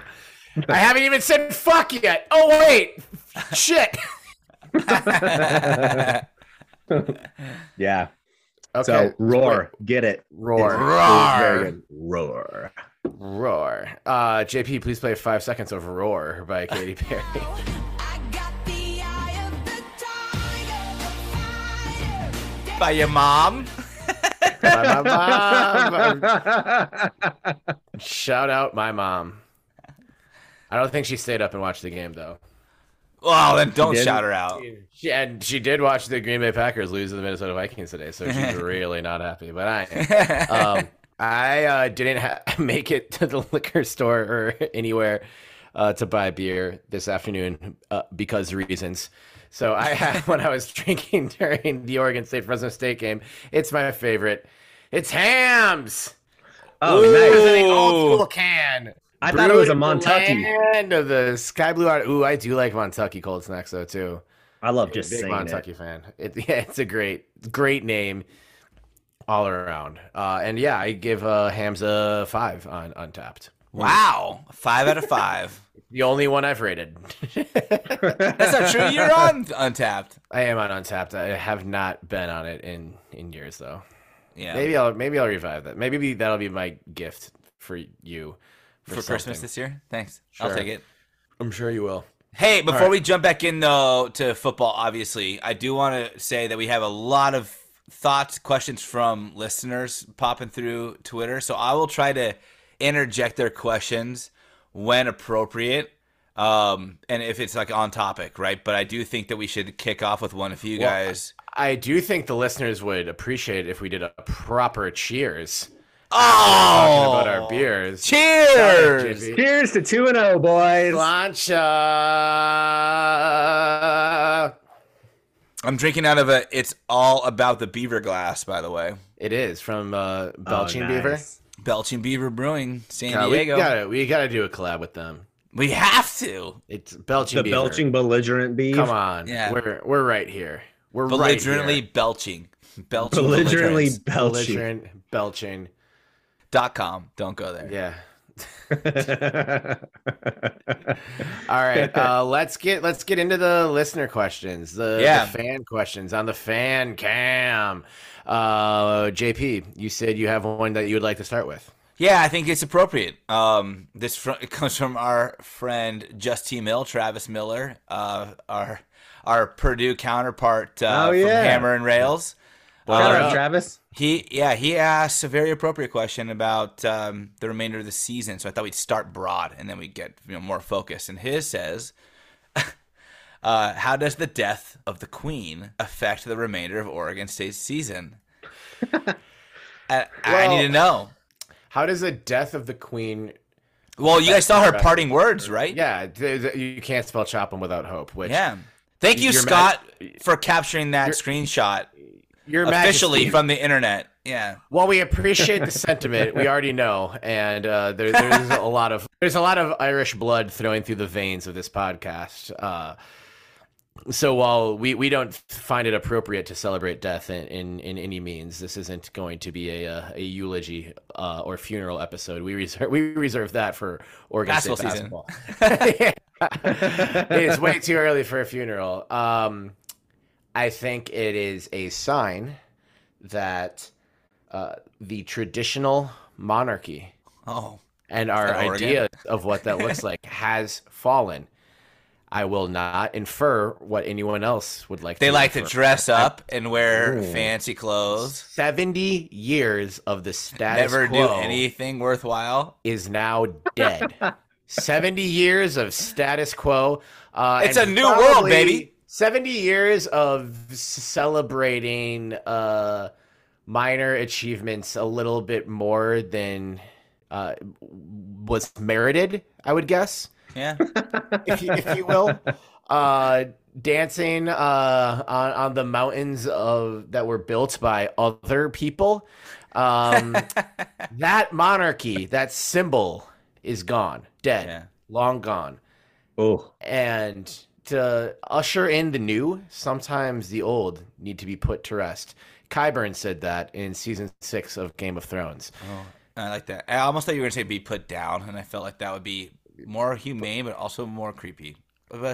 Speaker 3: I haven't even said fuck yet. Oh wait, shit.
Speaker 4: yeah.
Speaker 3: Okay,
Speaker 4: So roar, get it,
Speaker 3: roar,
Speaker 4: It's
Speaker 2: Roar.
Speaker 4: very roar.
Speaker 3: roar. Uh, JP, please play five seconds of "Roar" by Katy Perry.
Speaker 6: I got the eye of the tiger, the fire.
Speaker 2: By your mom.
Speaker 3: My mom. Shout out my mom. I don't think she stayed up and watched the game though.
Speaker 2: Well, then don't shout her out.
Speaker 3: She, and she did watch the Green Bay Packers lose to the Minnesota Vikings today, so she's really not happy. But I. Um, I uh, didn't ha- make it to the liquor store or anywhere uh, to buy beer this afternoon uh, because reasons. So I had when I was drinking during the Oregon State Fresno State game. It's my favorite. It's Hamm's.
Speaker 4: Oh,
Speaker 3: Ooh,
Speaker 4: nice.
Speaker 3: an old school can.
Speaker 4: I thought it was a
Speaker 3: Brewed in the
Speaker 4: Montucky.
Speaker 3: Land of the sky blue. art- Ooh, I do like Montucky cold snacks though too.
Speaker 4: I love just
Speaker 3: big
Speaker 4: saying
Speaker 3: Montucky
Speaker 4: it.
Speaker 3: fan. It, yeah, it's a great, great name all around. Uh, and yeah, I give uh, Hamm's a five on Untappd.
Speaker 2: Wow. Five out of five.
Speaker 3: The only one I've rated.
Speaker 2: That's not true. You're on Untappd.
Speaker 3: I am on Untappd. I have not been on it in in years though.
Speaker 2: Yeah.
Speaker 3: Maybe I'll maybe I'll revive that. Maybe that'll be my gift for you
Speaker 2: for Christmas this year. Thanks. I'll take it.
Speaker 3: I'm sure you will.
Speaker 2: Hey, before
Speaker 3: right.
Speaker 2: we jump back in though to football, obviously, I do want to say that we have a lot of thoughts, questions from listeners popping through Twitter. So I will try to interject their questions when appropriate. Um, and if it's like on topic, right? But I do think that we should kick off with one of you
Speaker 3: Well,
Speaker 2: guys.
Speaker 3: I do think the listeners would appreciate if we did a proper cheers
Speaker 2: Oh,
Speaker 3: talking about our beers.
Speaker 2: Cheers!
Speaker 3: JP.
Speaker 4: Cheers to two and zero, boys.
Speaker 3: Plancha.
Speaker 2: I'm drinking out of a. It's all about the beaver glass, by the way.
Speaker 3: It is from uh,
Speaker 4: Oh,
Speaker 3: Belching
Speaker 4: nice.
Speaker 3: Beaver.
Speaker 2: Belching Beaver Brewing, San
Speaker 3: we
Speaker 2: Diego.
Speaker 3: gotta we gotta do a collab with them.
Speaker 2: we have to.
Speaker 3: It's belching.
Speaker 4: The
Speaker 3: beaver.
Speaker 4: belching belligerent beef.
Speaker 3: Come on,
Speaker 2: Yeah.
Speaker 3: we're we're right here. We're
Speaker 2: Belligerently
Speaker 3: right here.
Speaker 2: belching. Belching
Speaker 4: Belligerently belching.
Speaker 3: belligerent belching.
Speaker 2: Dot com. Don't go there.
Speaker 3: Yeah. All right, uh, let's get let's get into the listener questions, the, the fan questions on the fan cam. Uh, JP, you said you have one that you would like to start with.
Speaker 2: Yeah, I think it's appropriate. Um, this fr- it comes from our friend Just T Mill, Travis Miller, uh, our our Purdue counterpart uh,
Speaker 4: Oh,
Speaker 2: from
Speaker 4: yeah.
Speaker 2: Hammer and Rails.
Speaker 4: Shout
Speaker 2: Uh,
Speaker 4: out, Travis.
Speaker 2: He yeah he asked a very appropriate question about um, the remainder of the season. So I thought we'd start broad and then we would get you know more focused. And his says, uh, "How does the death of the Queen affect the remainder of Oregon State's season?" I, I need to know.
Speaker 3: How does the death of the queen?
Speaker 2: Well, you guys saw her parting words, right?
Speaker 3: Yeah, you can't spell chop 'em without hope. Which
Speaker 2: Yeah. Thank you, Scott, for capturing that screenshot
Speaker 3: Your
Speaker 2: officially
Speaker 3: Majesty,
Speaker 2: from the internet. Yeah.
Speaker 3: Well, we appreciate the sentiment. We already know, and uh, there, there's a lot of there's a lot of Irish blood flowing through the veins of this podcast. Uh, so while we, we don't find it appropriate to celebrate death in, in, in any means, this isn't going to be a uh, a eulogy uh, or funeral episode. We reserve we reserve that for Oregon State
Speaker 2: Basketball
Speaker 3: it's way too early for a funeral. Um, I think it is a sign that uh, the traditional monarchy
Speaker 2: Oh.
Speaker 3: and our idea of what that looks like has fallen. I will not infer what anyone else would like.
Speaker 2: They
Speaker 3: to
Speaker 2: like to dress up and wear fancy clothes.
Speaker 3: Seventy years of the status
Speaker 2: quo do anything worthwhile.
Speaker 3: is now dead. Seventy years of status quo. Uh,
Speaker 2: It's a new world, baby.
Speaker 3: Seventy years of celebrating uh, minor achievements a little bit more than uh, was merited. I would guess.
Speaker 2: Yeah.
Speaker 3: if you, if you will. Uh, dancing uh, on on the mountains of that were built by other people. Um, that monarchy, that symbol, is gone, dead,
Speaker 2: Yeah.
Speaker 3: long gone.
Speaker 4: Oh,
Speaker 3: And to usher in the new, sometimes the old need to be put to rest. Qyburn said that in season six of Game of Thrones.
Speaker 2: I like that. I almost thought you were going to say be put down, and I felt like that would be more humane, but also more creepy.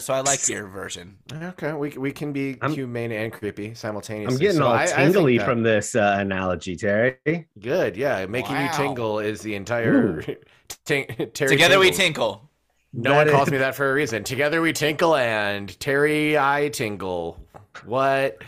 Speaker 2: So I like your version.
Speaker 3: Okay, we we can be
Speaker 4: I'm-
Speaker 3: humane and creepy simultaneously.
Speaker 4: I'm getting
Speaker 3: So
Speaker 4: all
Speaker 3: I- I
Speaker 4: tingly
Speaker 3: that-
Speaker 4: from this uh, analogy, Terry.
Speaker 3: Good, yeah. Making you tingle is the entire. Ting- Terry
Speaker 2: Together we tinkle.
Speaker 3: No
Speaker 4: That
Speaker 3: one calls me that for a reason. Together we tinkle and Terry I tingle. What?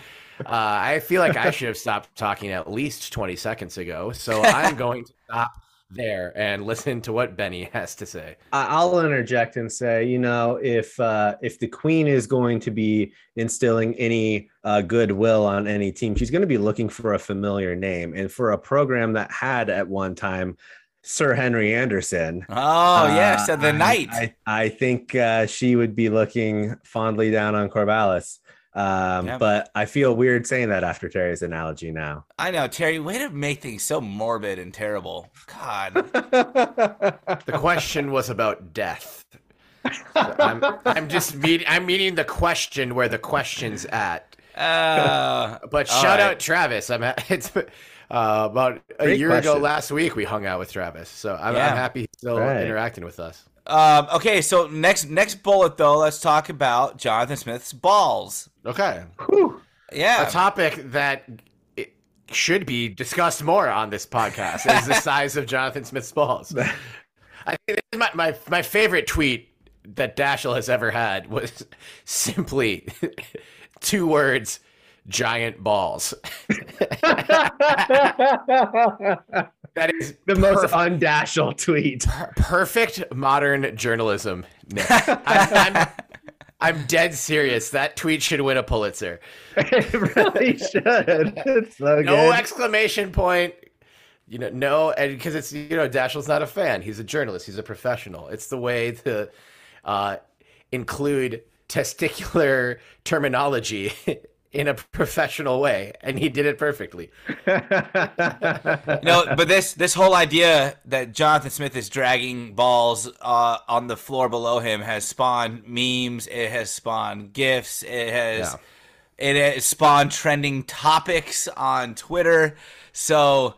Speaker 3: Uh, I feel like I should have stopped talking at least 20 seconds ago. So I'm going to stop there and listen to what Benny has to say.
Speaker 4: I- I'll interject and say, you know, if uh, if the queen is going to be instilling any uh, goodwill on any team, she's going to be looking for a familiar name, and for a program that had at one time Sir Henry Anderson.
Speaker 2: Oh, yeah.
Speaker 4: uh,
Speaker 2: So the
Speaker 4: I- I, I think uh, she would be looking fondly down on Corvallis. Um,
Speaker 2: Yeah.
Speaker 4: But I feel weird saying that after Terry's analogy now.
Speaker 2: I know, Terry. Way to make things so morbid and terrible. God.
Speaker 3: The question was about death. I'm, I'm just meet, I'm meeting the question where the question's at.
Speaker 2: Uh,
Speaker 3: But shout
Speaker 2: right.
Speaker 3: out Travis. I'm ha- it's uh, about a
Speaker 4: Great
Speaker 3: year ago last week we hung out with Travis, so I'm,
Speaker 2: Yeah.
Speaker 3: I'm happy he's still
Speaker 4: Right.
Speaker 3: interacting with us.
Speaker 2: Um, okay, so next next bullet though, let's talk about Jonathan Smith's balls.
Speaker 3: Okay,
Speaker 4: Whew.
Speaker 2: Yeah.
Speaker 3: a topic that it should be discussed more on this podcast is the size of Jonathan Smith's balls. I think my, my my favorite tweet that Dashel has ever had was simply two words: giant balls. That is
Speaker 4: the most
Speaker 3: perfect.
Speaker 4: tweet.
Speaker 3: perfect modern journalism. Nick. I'm, I'm, I'm dead serious. That tweet should win a Pulitzer.
Speaker 4: it really should. It's so
Speaker 3: No
Speaker 4: good.
Speaker 3: exclamation point. You know, no, and because it's you know, Dashel's not a fan. He's a journalist. He's a professional. It's the way to uh, include testicular terminology in a professional way, and he did it perfectly.
Speaker 2: You know, but this this whole idea that Jonathan Smith is dragging balls uh, on the floor below him has spawned memes. It has spawned gifs. It has it has spawned trending topics on Twitter. So,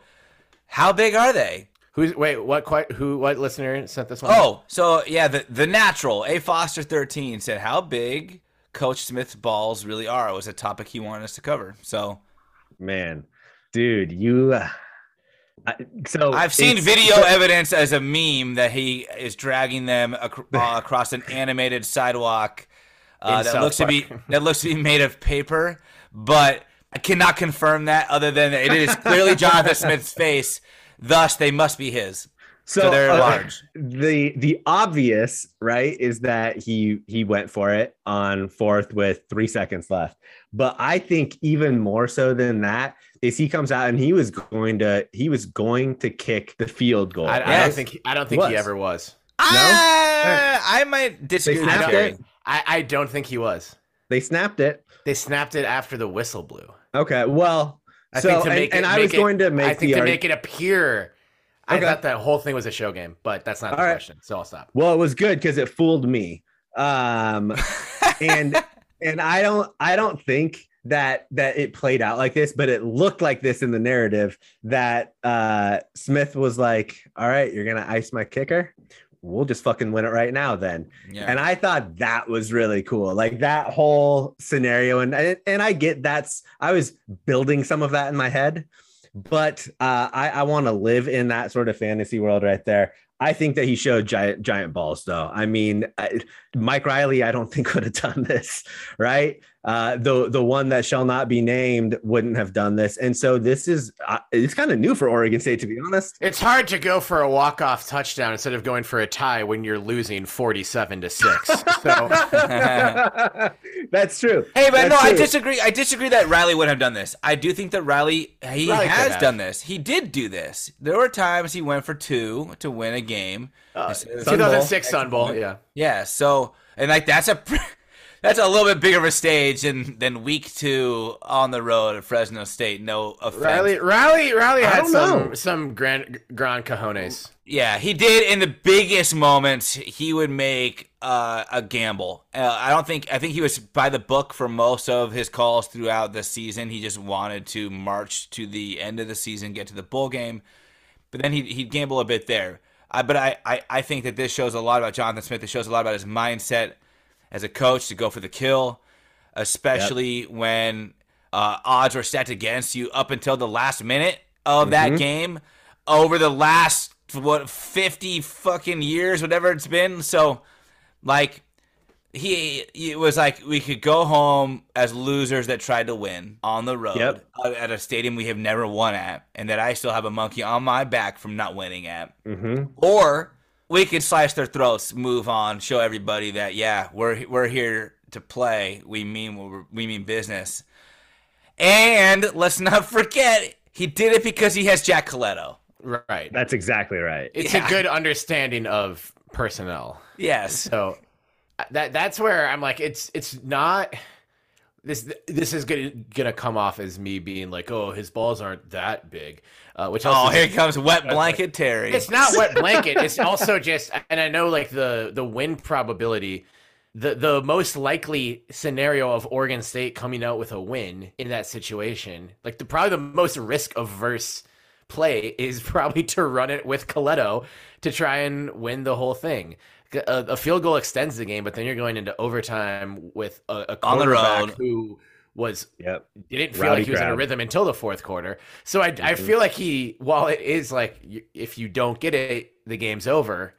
Speaker 2: how big are they?
Speaker 3: Who's wait? What? Quite, who? What listener sent this one?
Speaker 2: Oh, so yeah, the the natural A Foster thirteen said how big Coach Smith's balls really are was a topic he wanted us to cover. So
Speaker 4: Man, dude, you. Uh, I, so
Speaker 2: I've seen video evidence as a meme that he is dragging them ac- uh, across an animated sidewalk uh, that
Speaker 3: South
Speaker 2: looks to be that looks to be made of paper, but I cannot confirm that other than it is clearly Jonathan Smith's face. Thus, they must be his. So, they're
Speaker 4: uh,
Speaker 2: large.
Speaker 4: The the obvious right is that he he went for it on fourth with three seconds left. But I think even more so than that is he comes out and he was going to he was going to kick the field goal.
Speaker 3: I, I don't think. He, I don't think he ever was.
Speaker 2: Ah, I might disagree with
Speaker 4: snapped
Speaker 2: Jerry.
Speaker 4: it?
Speaker 3: I, I don't think he was.
Speaker 4: they snapped it.
Speaker 3: They snapped it after the whistle blew.
Speaker 4: Okay, well,
Speaker 3: I
Speaker 4: so
Speaker 3: think to
Speaker 4: and,
Speaker 3: it,
Speaker 4: and I was
Speaker 3: it-
Speaker 4: going to make
Speaker 3: I think
Speaker 4: the
Speaker 3: to
Speaker 4: arg-
Speaker 3: make it appear. I
Speaker 4: Okay.
Speaker 3: thought that whole thing was a show game, but that's not the
Speaker 4: All right.
Speaker 3: question. So I'll stop.
Speaker 4: Well, it was good because it fooled me. Um, and and I don't I don't think that that it played out like this, but it looked like this in the narrative that uh Smith was like, "All right, you're gonna ice my kicker. We'll just fucking win it right now, then."
Speaker 2: Yeah.
Speaker 4: And I thought that was really cool, like that whole scenario. And and, and I get that's I was building some of that in my head, but uh, I I want to live in that sort of fantasy world right there. I think that he showed giant giant balls, though. I mean, I, Mike Riley, I don't think would have done this, right? Uh, the the one that shall not be named wouldn't have done this, and so this is uh, it's kind of new for Oregon State, to be honest.
Speaker 3: It's hard to go for a walk off touchdown instead of going for a tie when you're losing forty-seven to six. So
Speaker 4: That's true.
Speaker 2: Hey, but
Speaker 4: That's
Speaker 2: no, I disagree. I disagree that Riley would have done this. I do think that Riley he
Speaker 3: Riley
Speaker 2: has done this. He did do this. There were times he went for two to win a game.
Speaker 3: uh,
Speaker 4: Sun Bowl.
Speaker 3: 2006 Sun Bowl, yeah.
Speaker 2: Yeah, so and like that's a that's a little bit bigger of a stage than than week two on the road at Fresno State. No offense.
Speaker 3: Riley, Riley, Riley had some
Speaker 4: know.
Speaker 3: some grand grand cojones.
Speaker 2: Yeah, he did in the biggest moments. He would make uh, a gamble. Uh, I don't think. I think he was by the book for most of his calls throughout the season. He just wanted to march to the end of the season, get to the bowl game, but then he'd, he'd gamble a bit there. I, but I, I, I think that this shows a lot about Jonathan Smith. It shows a lot about his mindset as a coach to go for the kill, especially when uh, odds were stacked against you up until the last minute of that game over the last what 50 fucking years whatever it's been. So like he it was like we could go home as losers that tried to win on the road
Speaker 4: Yep.
Speaker 2: at a stadium we have never won at and that I still have a monkey on my back from not winning at.
Speaker 4: Hmm
Speaker 2: or we could slice their throats, move on, show everybody that yeah, we're we're here to play. We mean we're- mean business. And let's not forget, he did it because he has Jack Colletto.
Speaker 3: Right.
Speaker 4: That's exactly right.
Speaker 3: It's
Speaker 2: Yeah.
Speaker 3: a good understanding of personnel.
Speaker 2: Yes.
Speaker 3: So that that's where I'm like, it's it's not this this is gonna gonna come off as me being like, oh, his balls aren't that big, uh, which
Speaker 2: Oh,
Speaker 3: also
Speaker 2: here comes wet blanket Terry.
Speaker 3: it's not wet blanket. It's also just, and I know like the the win probability. The, the most likely scenario of Oregon State coming out with a win in that situation, like the probably the most risk averse play is probably to run it with Colletto to try and win the whole thing. A, a field goal extends the game, but then you're going into overtime with a, a quarterback who was
Speaker 4: Yep.
Speaker 3: didn't feel
Speaker 4: Rowdy
Speaker 3: like he was in a rhythm until the fourth quarter. So I, I feel like he, while it is like if you don't get it, the game's over.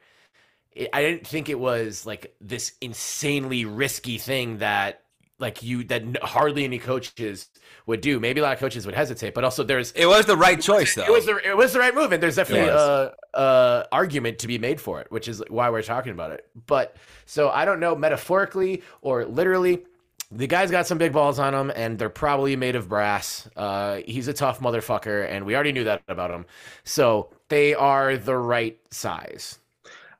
Speaker 3: It, I didn't think it was like this insanely risky thing that like you that hardly any coaches would do. Maybe a lot of coaches would hesitate, but also there's
Speaker 2: it was the right choice though.
Speaker 3: it was the it was the right move, and there's definitely a, a argument to be made for it, which is why we're talking about it. But so I don't know metaphorically or literally. The guy's got some big balls on him, and they're probably made of brass. Uh, he's a tough motherfucker, and we already knew that about him. So they are the right size.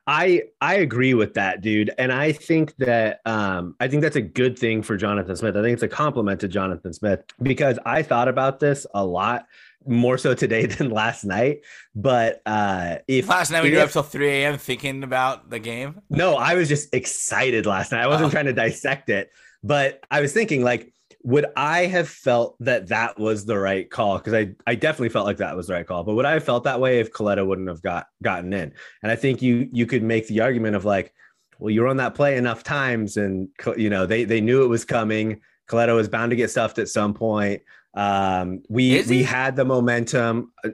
Speaker 4: I I agree with that, dude. And I think that um I think that's a good thing for Jonathan Smith. I think it's a compliment to Jonathan Smith because I thought about this a lot more so today than last night. But uh if
Speaker 2: Last night we were up till 3 a.m. thinking about the game.
Speaker 4: No, I was just excited last night. I wasn't
Speaker 2: Oh.
Speaker 4: trying to dissect it, but I was thinking like would I have felt that that was the right call because I I definitely felt like that was the right call, but would I have felt that way if Colletto wouldn't have got gotten in? And I think you you could make the argument of like well you were on that play enough times and you know they they knew it was coming. Colletto was bound to get stuffed at some point. Um we we had the momentum. Uh,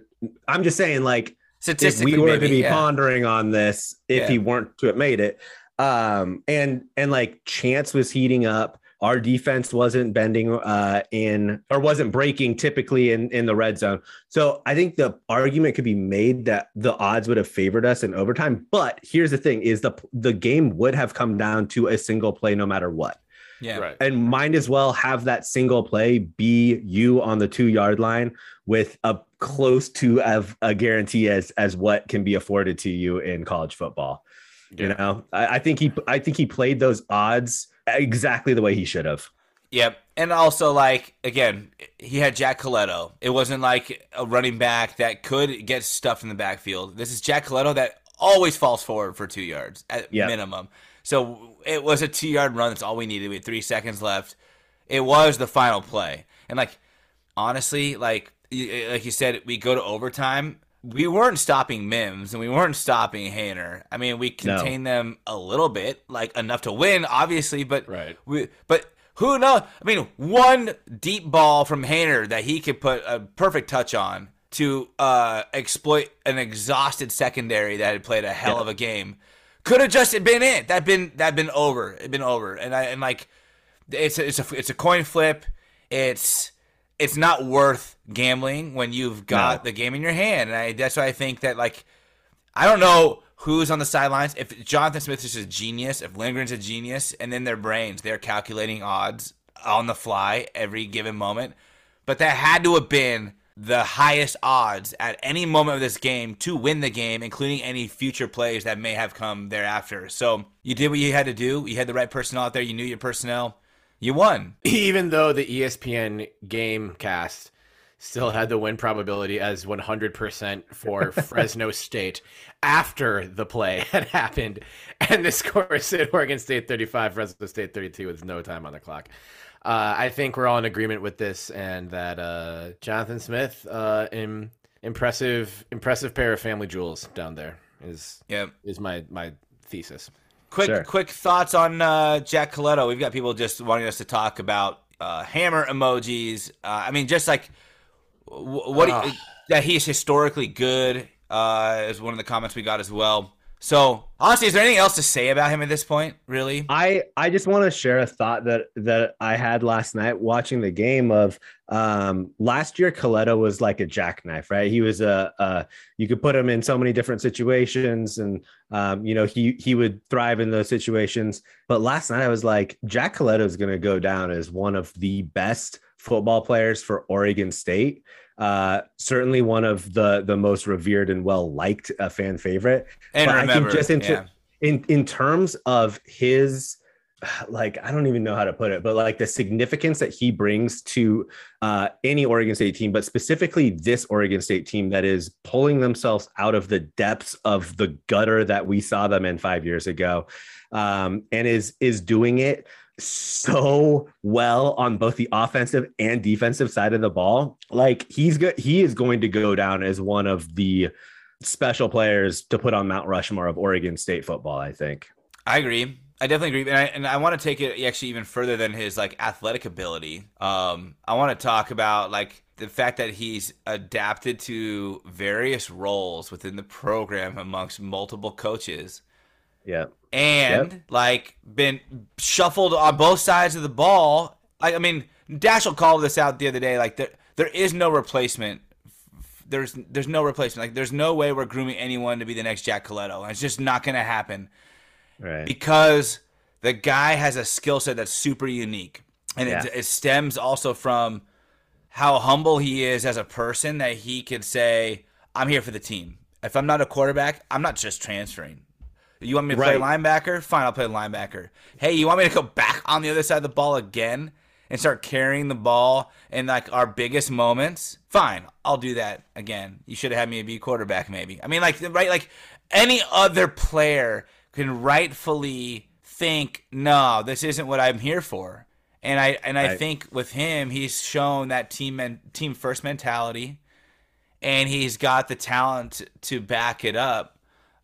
Speaker 4: I'm just saying like if we were
Speaker 2: maybe,
Speaker 4: to be
Speaker 2: yeah.
Speaker 4: pondering on this if
Speaker 2: Yeah.
Speaker 4: he weren't to have made it um and and like chance was heating up our defense wasn't bending uh in or wasn't breaking typically in in the red zone so i think the argument could be made that the odds would have favored us in overtime but here's the thing is the the game would have come down to a single play no matter what
Speaker 2: yeah.
Speaker 3: Right.
Speaker 4: and might as well have that single play be you on the two yard line with a close to of a guarantee as as what can be afforded to you in college football. You know, I, I think he I think he played those odds exactly the way he should have.
Speaker 2: Yep. And also, like, again, he had Jack Colletto. It wasn't like a running back that could get stuffed in the backfield. This is Jack Colletto that always falls forward for two yards at
Speaker 4: Yep.
Speaker 2: minimum. So it was a two yard run. That's all we needed. We had three seconds left. It was the final play. And, like, honestly, like, like you said, we go to overtime. We weren't stopping Mims and we weren't stopping Haener. I mean, we
Speaker 4: No.
Speaker 2: contained them a little bit, like enough to win, obviously, but
Speaker 3: Right.
Speaker 2: we, but who knows? I mean, one deep ball from Haener that he could put a perfect touch on to uh, exploit an exhausted secondary that had played a hell of a game could have just been it. That been that been over. It been over. And I and like it's a, it's a it's a coin flip. It's it's not worth gambling when you've got
Speaker 4: No.
Speaker 2: the game in your hand. And I, that's why I think that like I don't know who's on the sidelines. If Jonathan Smith is a genius, if Lindgren's a genius, and then their brains, they're calculating odds on the fly every given moment. But that had to have been the highest odds at any moment of this game to win the game, including any future plays that may have come thereafter. So you did what you had to do. You had the right personnel out there. You knew your personnel. You won.
Speaker 3: Even though the ESPN game cast still had the win probability as 100% for Fresno State after the play had happened. And the score said Oregon State 35, Fresno State 32 with no time on the clock. Uh, I think we're all in agreement with this and that uh, Jonathan Smith, uh, im- impressive, impressive pair of family jewels down there is
Speaker 2: Yep.
Speaker 3: is my my thesis.
Speaker 2: Quick,
Speaker 4: Sure.
Speaker 2: quick thoughts on uh, Jack Colletto. We've got people just wanting us to talk about uh, hammer emojis. Uh, I mean, just like wh- what he, that he's historically good uh, is one of the comments we got as well. So honestly, is there anything else to say about him at this point? Really?
Speaker 4: I I just want to share a thought that that I had last night watching the game of um last year Colletto was like a jackknife, right? He was a uh you could put him in so many different situations and um you know he he would thrive in those situations. But last night I was like Jack Colletto is going to go down as one of the best football players for Oregon State. Uh certainly one of the the most revered and well liked uh, fan favorite
Speaker 2: And
Speaker 4: But I
Speaker 2: remember,
Speaker 4: just in
Speaker 2: yeah.
Speaker 4: in in terms of his like I don't even know how to put it, but like the significance that he brings to uh, any Oregon State team, but specifically this Oregon State team that is pulling themselves out of the depths of the gutter that we saw them in five years ago, um, and is is doing it so well on both the offensive and defensive side of the ball. Like he's good, he is going to go down as one of the special players to put on Mount Rushmore of Oregon State football. I think.
Speaker 2: I agree. I definitely agree, and I, and I want to take it actually even further than his like athletic ability. Um, I want to talk about like the fact that he's adapted to various roles within the program amongst multiple coaches,
Speaker 4: Yeah.
Speaker 2: and like been shuffled on both sides of the ball. Like I mean, Dashel called this out the other day. Like there, there is no replacement. There's, there's no replacement. Like there's no way we're grooming anyone to be the next Jack Colletto. It's just not going to happen
Speaker 4: Right.
Speaker 2: because the guy has a skill set that's super unique and it, it stems also from how humble he is as a person that he could say i'm here for the team if i'm not a quarterback i'm not just transferring You want me to play linebacker? Fine, I'll play linebacker. Hey, you want me to go back on the other side of the ball again and start carrying the ball in like our biggest moments? Fine, I'll do that again. You should have had me be quarterback, maybe. I mean, like right, like any other player can rightfully think, no, this isn't what I'm here for. And I and I
Speaker 4: Right.
Speaker 2: think with him, he's shown that team men, team first mentality and he's got the talent to back it up.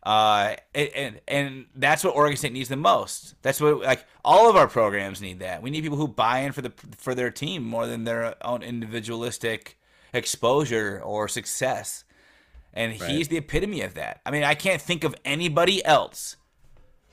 Speaker 2: Uh, and, and and that's what Oregon State needs the most. That's what like all of our programs need. That we need people who buy in for the for their team more than their own individualistic exposure or success. And he's the epitome of that. I mean, I can't think of anybody else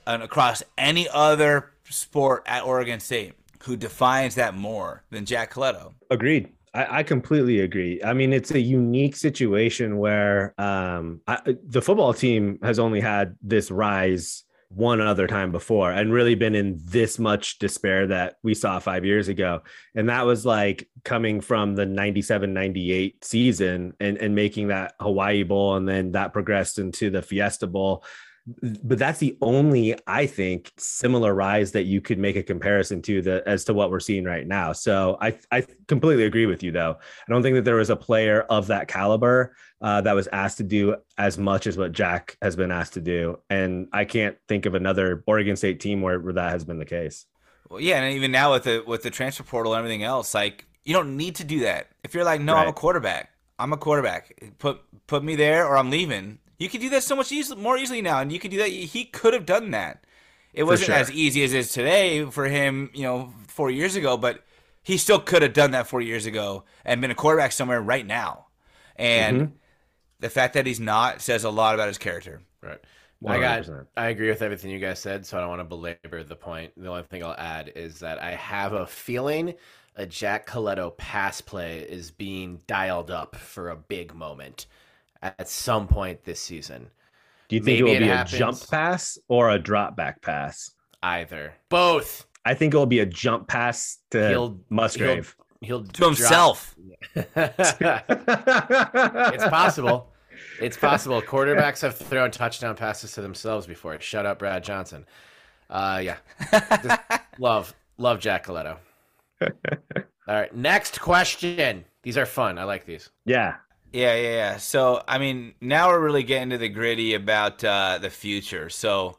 Speaker 2: and across any other sport at Oregon State who defines that more than Jack Colletto.
Speaker 4: Agreed. I, I completely agree. I mean, it's a unique situation where um, I, the football team has only had this rise one other time before and really been in this much despair that we saw five years ago. And that was like coming from the 97 98 season and, and making that Hawaii Bowl. And then that progressed into the Fiesta Bowl but that's the only i think similar rise that you could make a comparison to the as to what we're seeing right now so i i completely agree with you though i don't think that there was a player of that caliber uh, that was asked to do as much as what jack has been asked to do and i can't think of another oregon state team where, where that has been the case
Speaker 2: Well, yeah, and even now with the with the transfer portal and everything else, like you don't need to do that. If you're like, no, I'm a quarterback. I'm a quarterback. Put put me there, or I'm leaving. You can do that so much easy, more easily now, and you can do that. He could have done that. It wasn't
Speaker 4: sure.
Speaker 2: as easy as it is today for him, you know, four years ago, but he still could have done that four years ago and been a quarterback somewhere right now. And
Speaker 4: Mm-hmm.
Speaker 2: the fact that he's not says a lot about his character.
Speaker 3: Right. I got. I agree with everything you guys said, so I don't want to belabor the point. The only thing I'll add is that I have a feeling a Jack Colletto pass play is being dialed up for a big moment at some point this season.
Speaker 4: do you think
Speaker 3: Maybe
Speaker 4: it will
Speaker 3: it
Speaker 4: be
Speaker 3: happens.
Speaker 4: a jump pass or a drop back pass
Speaker 3: Either, both.
Speaker 4: i think it will be a jump pass to
Speaker 3: He'll-
Speaker 4: musgrave
Speaker 3: He'll
Speaker 2: To himself.
Speaker 3: it's possible. It's possible. Quarterbacks have thrown touchdown passes to themselves before. Shut up, Brad Johnson. Uh, yeah. Just love, love Jack Colletto. All right, next question. These are fun. I like these.
Speaker 4: yeah
Speaker 2: Yeah, yeah, yeah. So, I mean, now we're really getting to the gritty about uh, the future. So,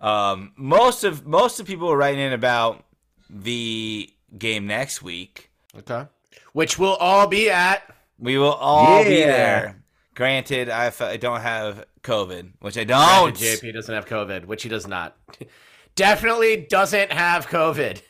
Speaker 2: um, most of most of people are writing in about the game next week.
Speaker 3: Okay. Which we'll all be at.
Speaker 2: We will all be there. Granted, I, f- I don't have COVID, which I don't.
Speaker 3: Granted, JP doesn't have COVID, which he does not. Definitely doesn't have COVID.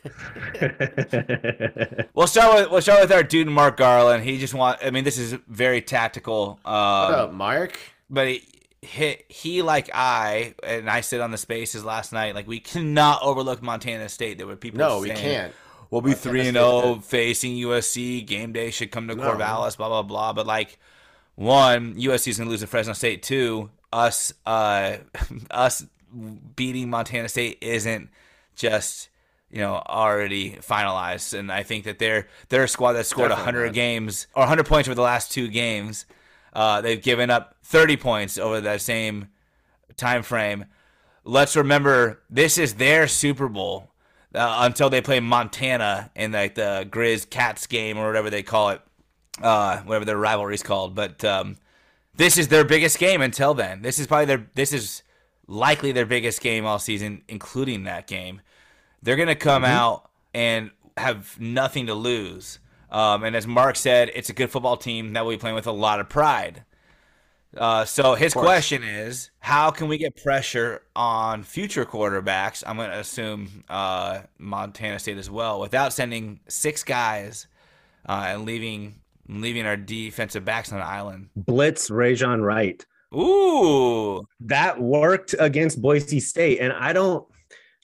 Speaker 2: We'll start with we'll start with our dude Mark Garland. He just want. I mean, this is very tactical.
Speaker 3: What
Speaker 2: Um,
Speaker 3: up, Mark?
Speaker 2: but he, he, he like I and I sit on the spaces last night. Like we cannot overlook Montana State. There were people.
Speaker 3: No, we can't.
Speaker 2: We'll be three and
Speaker 3: State
Speaker 2: zero facing USC. Game day should come to
Speaker 3: No.
Speaker 2: Corvallis. Blah blah blah. But like, one USC's gonna lose to Fresno State. Two, us uh us beating Montana State isn't just you know already finalized. And I think that they're they're a squad that scored
Speaker 3: Definitely
Speaker 2: hundred
Speaker 3: not.
Speaker 2: games or hundred points over the last two games. Uh, they've given up thirty points over that same time frame. Let's remember this is their Super Bowl uh, until they play Montana in like the Grizz Cats game or whatever they call it, uh, whatever their rivalry's called. But um, this is their biggest game until then. This is probably their this is likely their biggest game all season, including that game. They're gonna come out and have nothing to lose. Um, and as Mark said, it's a good football team that we'll be playing with a lot of pride. Uh, so his question is, how can we get pressure on future quarterbacks? I'm going to assume uh, Montana State as well, without sending six guys uh, and leaving leaving our defensive backs on the island.
Speaker 4: blitz Rejzohn Wright
Speaker 2: Ooh,
Speaker 4: that worked against Boise State. And I don't,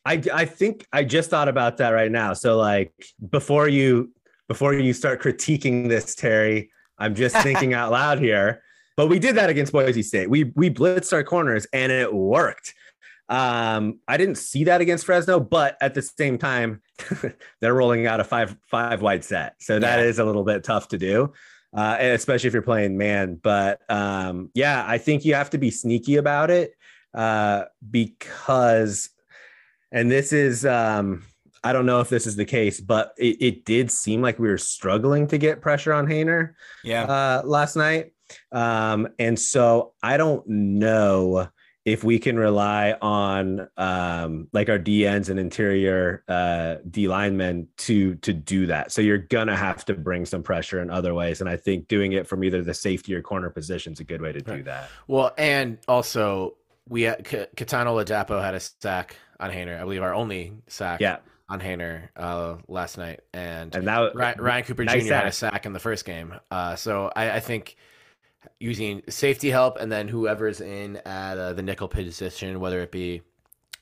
Speaker 4: I, I think I just thought about that right now. So like before you, before you start critiquing this, Terry, I'm just thinking out loud here. But we did that against Boise State. We we blitzed our corners and it worked. Um, I didn't see that against Fresno, but at the same time, they're rolling out a five five wide set, so that
Speaker 2: Yeah.
Speaker 4: is a little bit tough to do, uh, especially if you're playing man. But um, yeah, I think you have to be sneaky about it. uh, because, and this is, um, I don't know if this is the case, but it, it did seem like we were struggling to get pressure on Haener
Speaker 2: Yeah.
Speaker 4: uh, last night. Um, and so I don't know if we can rely on um, like our DNs and interior uh, D linemen to to do that. So you're gonna have to bring some pressure in other ways, and I think doing it from either the safety or corner position is a good way to do
Speaker 3: Right.
Speaker 4: that.
Speaker 3: Well, and also we had, K- Kitan Oladapo had a sack on Haener. I believe our only sack
Speaker 4: Yeah,
Speaker 3: on Haener uh, last night, and,
Speaker 4: and that
Speaker 3: Ryan, Ryan Cooper
Speaker 4: nice
Speaker 3: Jr. had a
Speaker 4: sack.
Speaker 3: sack in the first game. Uh, so I, I think using safety help and then whoever's in at uh, the nickel position, whether it be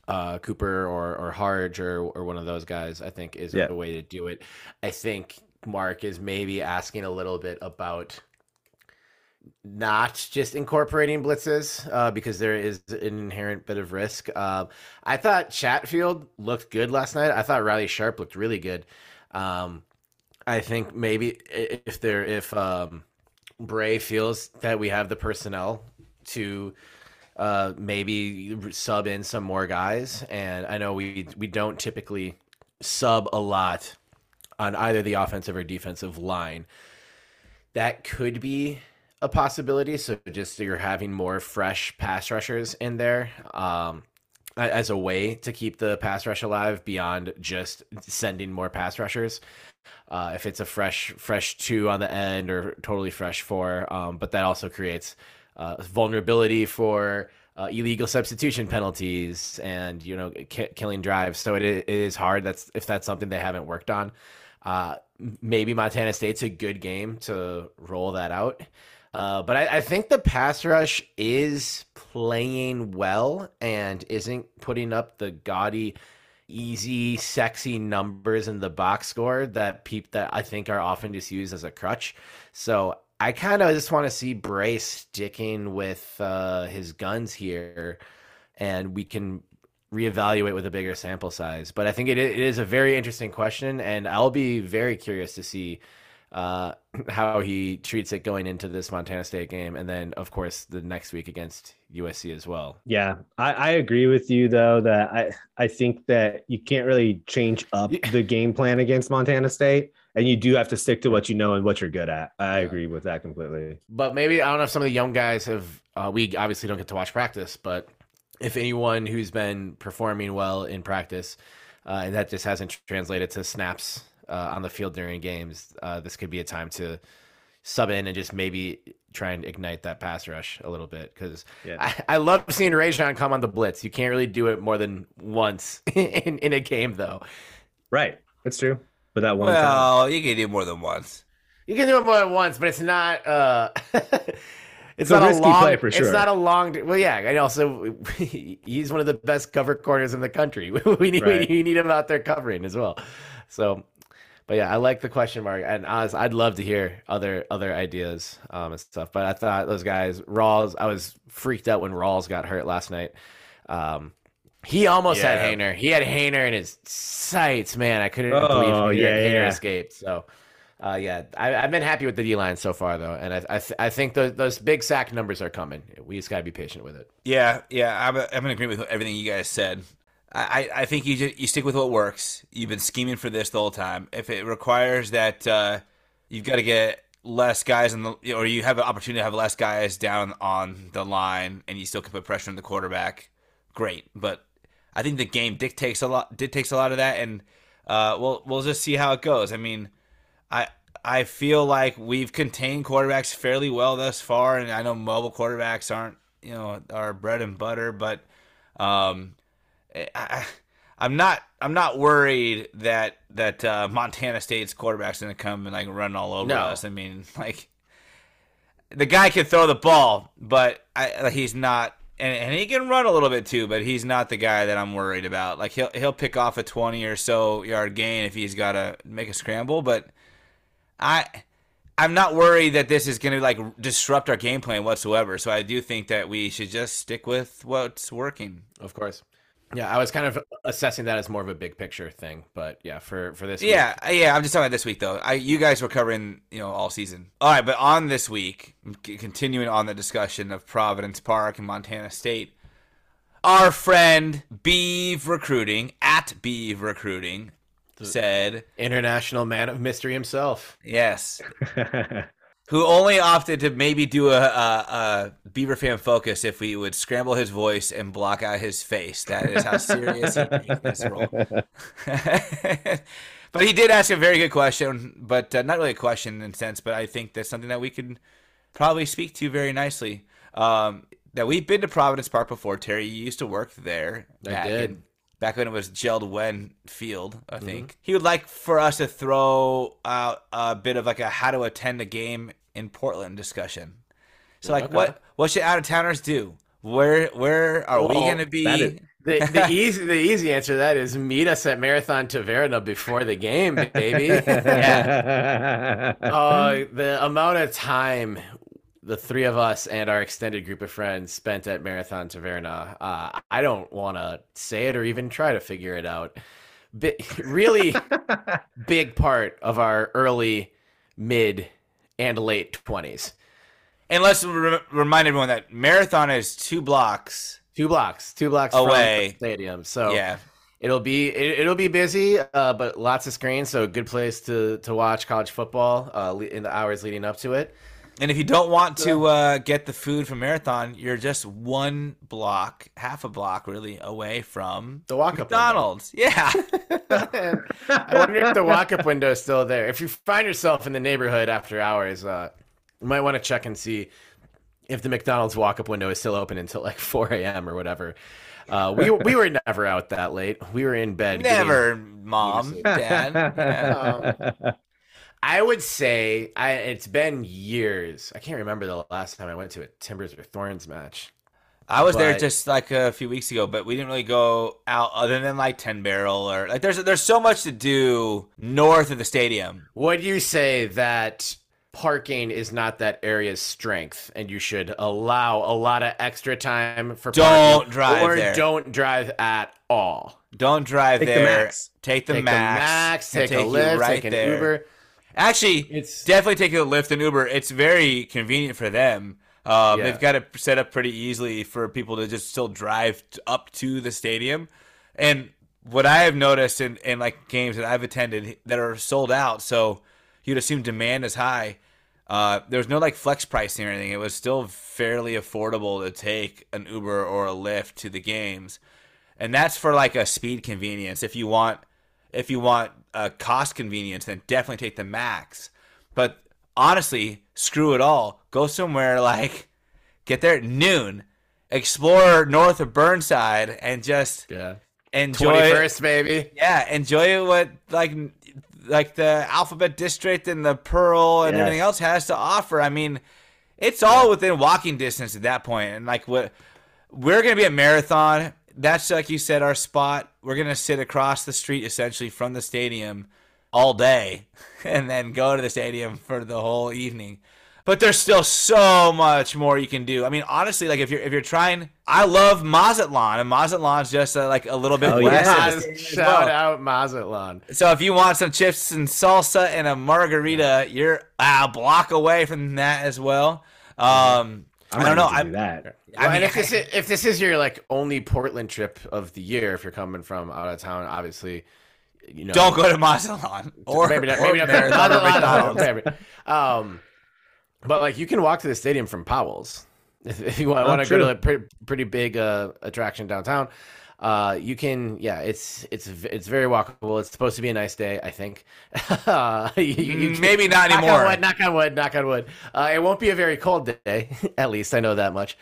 Speaker 3: uh, Cooper or or Harge or or one of those guys, I think is
Speaker 4: Yeah.
Speaker 3: the way to do it. I think Mark is maybe asking a little bit about not just incorporating blitzes uh, because there is an inherent bit of risk. Uh, I thought Chatfield looked good last night. I thought Riley Sharp looked really good. Um, I think maybe if there if um, Bray feels that we have the personnel to uh, maybe sub in some more guys, and I know we we don't typically sub a lot on either the offensive or defensive line. That could be a possibility. So just so you're having more fresh pass rushers in there. Um, as a way to keep the pass rush alive beyond just sending more pass rushers. Uh, if it's a fresh fresh two on the end or totally fresh four, um, but that also creates uh, vulnerability for uh, illegal substitution penalties and you know ki- killing drives. So it, it is hard. That's if that's something they haven't worked on. Uh, maybe Montana State's a good game to roll that out. Uh, but I, I think the pass rush is playing well and isn't putting up the gaudy, easy, sexy numbers in the box score that peep that I think are often just used as a crutch. So I kind of just want to see Bray sticking with uh, his guns here, and we can reevaluate with a bigger sample size. But I think it, it is a very interesting question, and I'll be very curious to see uh, how he treats it going into this Montana State game, and then of course the next week against USC as well.
Speaker 4: Yeah, I, I agree with you though that I I think that you can't really change up
Speaker 3: Yeah.
Speaker 4: the game plan against Montana State, and you do have to stick to what you know and what you're good at. I
Speaker 3: Yeah.
Speaker 4: agree with that completely.
Speaker 3: But maybe I don't know if some of the young guys have. Uh, we obviously don't get to watch practice, but if anyone who's been performing well in practice, uh, and that just hasn't translated to snaps uh, on the field during games, uh, this could be a time to sub in and just maybe try and ignite that pass rush a little bit because
Speaker 4: Yeah.
Speaker 3: I, I love seeing Rejzohn come on the blitz. You can't really do it more than once in, in a game, though.
Speaker 4: Right, that's true. But that one time,
Speaker 2: Well, you can do more than once.
Speaker 3: You can do it more than once, but it's not. Uh, it's
Speaker 4: It's a
Speaker 3: not a
Speaker 4: risky
Speaker 3: long.
Speaker 4: play for
Speaker 3: It's not a long. Well, yeah, and also he's one of the best cover corners in the country. we need
Speaker 4: Right.
Speaker 3: we need him out there covering as well. So, but yeah, I like the question mark, and I'd love to hear other other ideas um, and stuff. But I thought those guys, Rawls, I was freaked out when Rawls got hurt last night. Um, he almost had
Speaker 2: Yeah.
Speaker 3: Haener. He had Haener in his sights, man. I couldn't
Speaker 4: Oh,
Speaker 3: believe
Speaker 4: yeah,
Speaker 3: Haener
Speaker 4: yeah.
Speaker 3: escaped. So. Uh, yeah, I, I've been happy with the D line so far, though, and I I, th- I think those those big sack numbers are coming. We just gotta be patient with it.
Speaker 2: Yeah, yeah, I'm, I'm in agreement with everything you guys said. I, I think you you stick with what works. You've been scheming for this the whole time. If it requires that uh, you've got to get less guys in the, or you have an opportunity to have less guys down on the line, and you still can put pressure on the quarterback, great. But I think the game dictates a lot dictates a lot of that, and uh, we'll we'll just see how it goes. I mean, I I feel like we've contained quarterbacks fairly well thus far, and I know mobile quarterbacks aren't you know our bread and butter, but um, I, I'm not I'm not worried that that uh, Montana State's quarterback's gonna come and like run all over
Speaker 3: No.
Speaker 2: us. I mean, like the guy can throw the ball, but I, he's not. And, and he can run a little bit too, but he's not the guy that I'm worried about. Like he'll he'll pick off a 20 or so yard gain if he's got to make a scramble, but I I'm not worried that this is going to like disrupt our game plan whatsoever. So I do think that we should just stick with what's working.
Speaker 3: Of course. Yeah, I was kind of assessing that as more of a big picture thing, but yeah, for for this, week-
Speaker 2: Yeah, uh, yeah. I'm just talking about this week though. I you guys were covering you know all season. All right, but on this week, continuing on the discussion of Providence Park and Montana State, our friend Beeve Recruiting at Beeve Recruiting said
Speaker 3: International man of mystery himself.
Speaker 2: yes, who only opted to maybe do a, a, a Beaver fan focus if we would scramble his voice and block out his face. That is how serious he this role. but he did ask a very good question, but uh, not really a question in sense, but I think that's something that we could probably speak to very nicely. Um, that we've been to Providence Park before. Terry, you used to work there.
Speaker 3: I did.
Speaker 2: in- back when it was Jeld-Wen Field, I think. He would like for us to throw out a bit of like a how to attend a game in Portland discussion. So like
Speaker 3: Okay.
Speaker 2: what what should out of towners do? Where where are we gonna be?
Speaker 4: is-
Speaker 3: The, the easy the easy answer to that is meet us at Marathon Taverna before the game, baby. Uh, the amount of time the three of us and our extended group of friends spent at Marathon Taverna, uh, I don't want to say it or even try to figure it out. Bi- really big part of our early, mid, and late 20s.
Speaker 2: and let's re- remind everyone that marathon is two blocks.
Speaker 3: Two blocks, two blocks
Speaker 2: Away.
Speaker 3: from the stadium. So
Speaker 2: Yeah.
Speaker 3: It'll be it, it'll be busy, uh, but lots of screens, so a good place to to watch college football uh, in the hours leading up to it.
Speaker 2: And if you don't want to uh, get the food from Marathon, you're just one block, half a block really, away from
Speaker 3: The walk-up window.
Speaker 2: McDonald's. Yeah.
Speaker 3: I wonder if the walk-up window is still there. If you find yourself in the neighborhood after hours, uh, you might want to check and see if the McDonald's walk-up window is still open until like 4 a.m. or whatever. Uh, we we were never out that late. We were in bed. getting-
Speaker 2: Never, mom, dad. Yeah.
Speaker 3: I would say I, it's been years. I can't remember the last time I went to a Timbers or Thorns match.
Speaker 2: I was there just like a few weeks ago, but we didn't really go out other than like Ten Barrel or like there's there's so much to do north of the stadium.
Speaker 3: Would you say that parking is not that area's strength, and you should allow a lot of extra time for
Speaker 2: Don't
Speaker 3: parking,
Speaker 2: drive
Speaker 3: or
Speaker 2: there.
Speaker 3: don't drive at all?
Speaker 2: Don't drive
Speaker 4: Take the
Speaker 2: there.
Speaker 4: max.
Speaker 2: Take the
Speaker 3: take
Speaker 2: max.
Speaker 3: the max,
Speaker 2: It'll
Speaker 3: take a
Speaker 2: you
Speaker 3: lift,
Speaker 2: right
Speaker 3: take an
Speaker 2: there.
Speaker 3: Uber.
Speaker 2: Actually,
Speaker 3: It's-
Speaker 2: definitely taking a Lyft and Uber. It's very convenient for them. Um,
Speaker 3: Yeah.
Speaker 2: They've got it set up pretty easily for people to just still drive t- up to the stadium. And what I have noticed in, in like games that I've attended that are sold out, so you'd assume demand is high. Uh, there was no like flex pricing or anything. It was still fairly affordable to take an Uber or a Lyft to the games, and that's for like a speed convenience. If you want, if you want a cost convenience, then definitely take the max. But honestly, screw it all. Go somewhere like get there at noon, explore north of Burnside, and just
Speaker 3: Yeah,
Speaker 2: enjoy.
Speaker 3: twenty first, baby.
Speaker 2: Yeah, enjoy what like like the Alphabet District and the Pearl and
Speaker 4: Yes.
Speaker 2: everything else has to offer. I mean, it's all within walking distance at that point. And like what we're gonna be at Marathon. That's like you said, our spot. We're gonna sit across the street essentially from the stadium all day, and then go to the stadium for the whole evening. But there's still so much more you can do. I mean, honestly, like if you're if you're trying, I love Mazatlan, and Mazatlan's just uh, like a little bit
Speaker 4: Oh,
Speaker 2: west
Speaker 4: yeah.
Speaker 2: of the stadium as
Speaker 3: Shout
Speaker 2: well.
Speaker 3: out Mazatlan.
Speaker 2: So if you want some chips and salsa and a margarita, you're a block away from that as well. Um, I don't know.
Speaker 4: I
Speaker 2: I,
Speaker 4: that.
Speaker 2: I
Speaker 3: Well,
Speaker 2: mean,
Speaker 3: if this is, if this is your like only Portland trip of the year, if you're coming from out of town, obviously, you know,
Speaker 2: don't go to Mazatlan or
Speaker 3: maybe not,
Speaker 2: or
Speaker 3: maybe not
Speaker 2: Marathon or
Speaker 3: Mazatlan,
Speaker 2: McDonald's.
Speaker 3: maybe. Um, but like you can walk to the stadium from Powell's if, if you want,
Speaker 4: Oh,
Speaker 3: want to go to a pretty, pretty big uh, attraction downtown. Uh, you can, yeah, it's it's it's very walkable. It's supposed to be a nice day, I think. uh, you- you-
Speaker 2: Mm, Maybe not anymore. knock.
Speaker 3: On wood, knock on wood. Knock on wood. Uh, it won't be a very cold day, at least I know that much.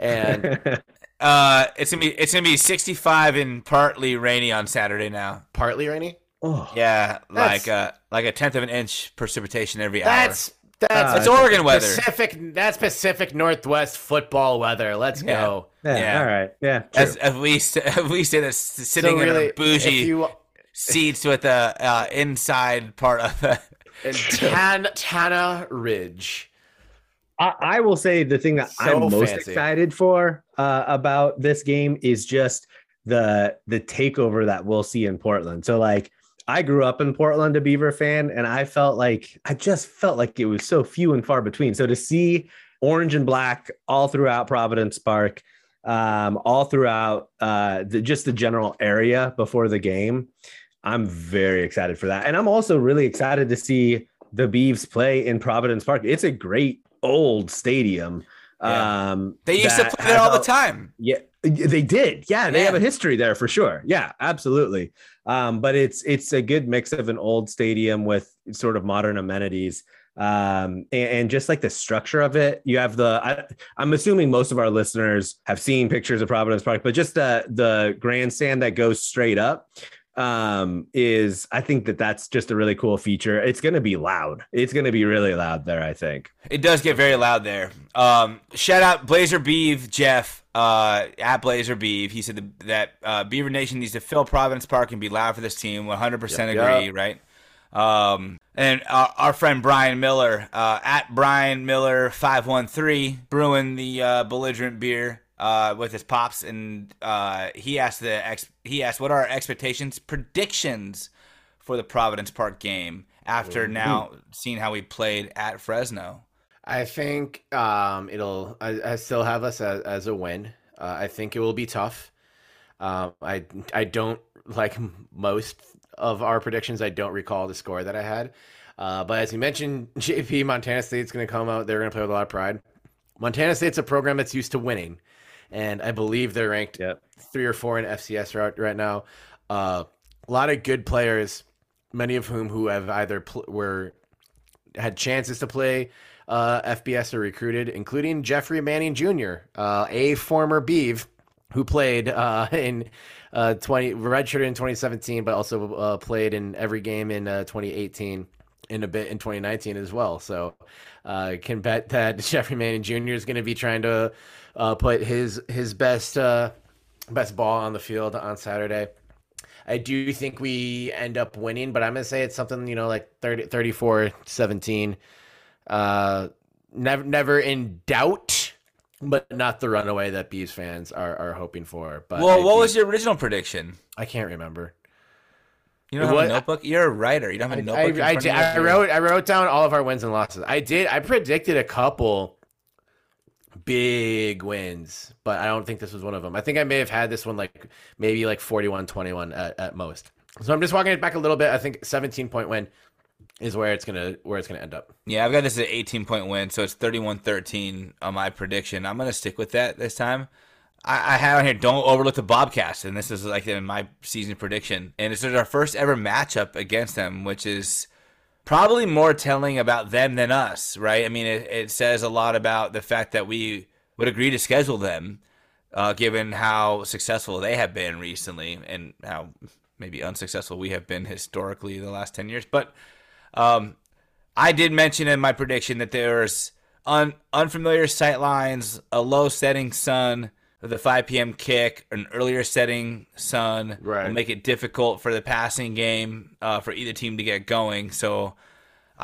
Speaker 3: And
Speaker 2: Uh, it's gonna be it's gonna be 65 and partly rainy on Saturday now.
Speaker 3: partly rainy.
Speaker 4: oh,
Speaker 2: Yeah, like uh like a tenth of an inch precipitation every hour.
Speaker 3: That's that's
Speaker 4: Uh.
Speaker 2: It's Oregon weather.
Speaker 3: Pacific. That's Pacific Northwest football weather. Let's
Speaker 2: Yeah.
Speaker 3: go.
Speaker 4: yeah,
Speaker 2: Yeah.
Speaker 4: All right. Yeah. True.
Speaker 2: As, at least s- as we say sitting
Speaker 3: So
Speaker 2: in
Speaker 3: really,
Speaker 2: a bougie
Speaker 3: you
Speaker 2: seats with the uh, inside part of the.
Speaker 3: in Tan, Tana Ridge.
Speaker 4: I, I will say the thing that
Speaker 3: So
Speaker 4: I'm most
Speaker 3: fancy.
Speaker 4: excited for uh, about this game is just the the takeover that we'll see in Portland. So like I grew up in Portland, a Beaver fan, and I felt like I just felt like it was so few and far between. So to see orange and black all throughout Providence Park, um, all throughout uh, the, just the general area before the game. I'm very excited for that. And I'm also really excited to see the Beavs play in Providence Park. It's a great old stadium.
Speaker 2: Yeah.
Speaker 4: Um,
Speaker 2: They used to play there all the time.
Speaker 4: yeah, they did. Yeah, they
Speaker 2: Yeah.
Speaker 4: have a history there for sure. Yeah, absolutely. Um, but it's it's a good mix of an old stadium with sort of modern amenities. Um, and, and just like the structure of it, you have the. I, I'm assuming most of our listeners have seen pictures of Providence Park, but just the the grandstand that goes straight up um is i think that that's just a really cool feature it's going to be loud it's going to be really loud there i think
Speaker 2: It does get very loud there. Um, shout out Blazer Beeve, Jeff, uh, at Blazer Beeve. He said the, that uh, Beaver Nation needs to fill Providence Park and be loud for this team. 100%
Speaker 3: Yep,
Speaker 2: agree,
Speaker 3: yep.
Speaker 2: right? Um, and our, our friend Brian Miller, uh, at Brian Miller 513, brewing the uh, belligerent beer uh, with his pops, and uh, he asked the ex- he asked what are our expectations, predictions for the Providence Park game after now seeing how we played at Fresno.
Speaker 3: I think um, it'll. I, I still have us as, as a win. Uh, I think it will be tough. Um, I I don't like most of our predictions. I don't recall the score that I had. Uh, but as you mentioned, JP Montana State's going to come out. They're going to play with a lot of pride. Montana State's a program that's used to winning, and I believe they're ranked
Speaker 4: Yep.
Speaker 3: three or four in FCS right, right now. Uh, a lot of good players, many of whom who have either pl- were had chances to play uh, FBS or recruited, including Jeffrey Manning Jr., uh, a former Beav who played uh, in uh, 20 redshirted in 2017, but also uh, played in every game in uh, 2018 in a bit in 2019 as well. So uh, can bet that Jeffrey Manning Jr. is going to be trying to uh, put his his best uh, best ball on the field on Saturday. I do think we end up winning, but I'm going to say it's something, you know, like 30, 34 17. Uh, never, never in doubt, but not the runaway that Bees fans are, are hoping for. But
Speaker 2: well,
Speaker 3: I
Speaker 2: what
Speaker 3: do-
Speaker 2: was your original prediction?
Speaker 3: I can't remember.
Speaker 2: You don't have
Speaker 3: What-
Speaker 2: a notebook? You're a writer. You don't have a notebook.
Speaker 3: I, I,
Speaker 2: front
Speaker 3: did-
Speaker 2: of you?
Speaker 3: I wrote I wrote down all of our wins and losses. I did. I predicted a couple big wins, but I don't think this was one of them. I think I may have had this one like maybe like 41-21 at, at most. So I'm just walking it back a little bit. I think 17 point win is where it's gonna where it's gonna end up.
Speaker 2: Yeah, I've got this at an 18 point win, so it's 31 13 on my prediction. I'm to stick with that this time. I, I had on here, don't overlook the Bobcats, and this is like in my season prediction. And is our first ever matchup against them, which is probably more telling about them than us, right? I mean, it, it says a lot about the fact that we would agree to schedule them, uh, given how successful they have been recently and how maybe unsuccessful we have been historically the last 10 years. But um, I did mention in my prediction that there's un- unfamiliar sight lines, a low setting sun, with a 5 p.m. kick, an earlier setting sun will
Speaker 3: Right.
Speaker 2: make it difficult for the passing game uh, for either team to get going. So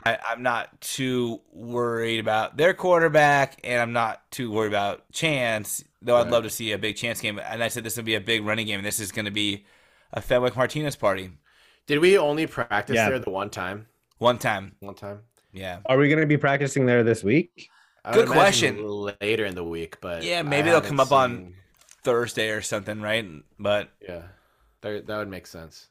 Speaker 2: I, I'm not too worried about their quarterback, and I'm not too worried about Chance. Though I'd love to see a big Chance game, and I said this would be a big running game. This is going to be a Fenwick Martinez party.
Speaker 3: Did we only practice
Speaker 4: Yeah.
Speaker 3: there the one time?
Speaker 2: One time,
Speaker 3: One time.
Speaker 2: yeah.
Speaker 4: Are we going to be practicing there this week?
Speaker 3: I
Speaker 2: Good question.
Speaker 3: Later in the week, but
Speaker 2: Yeah,
Speaker 3: I
Speaker 2: maybe they'll come up on- Thursday or something, right? But
Speaker 3: Yeah, that, that would make sense.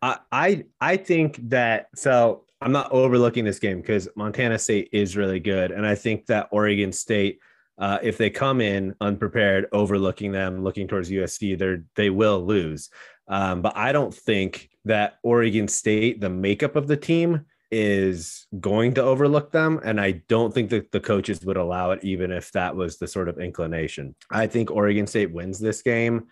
Speaker 4: I I I think that so I'm not overlooking this game because Montana State is really good, and I think that Oregon State, uh, if they come in unprepared, overlooking them, looking towards USC, they're they will lose. Um, but I don't think that Oregon State, the makeup of the team, is going to overlook them, and I don't think that the coaches would allow it, even if that was the sort of inclination. I think Oregon State wins this game,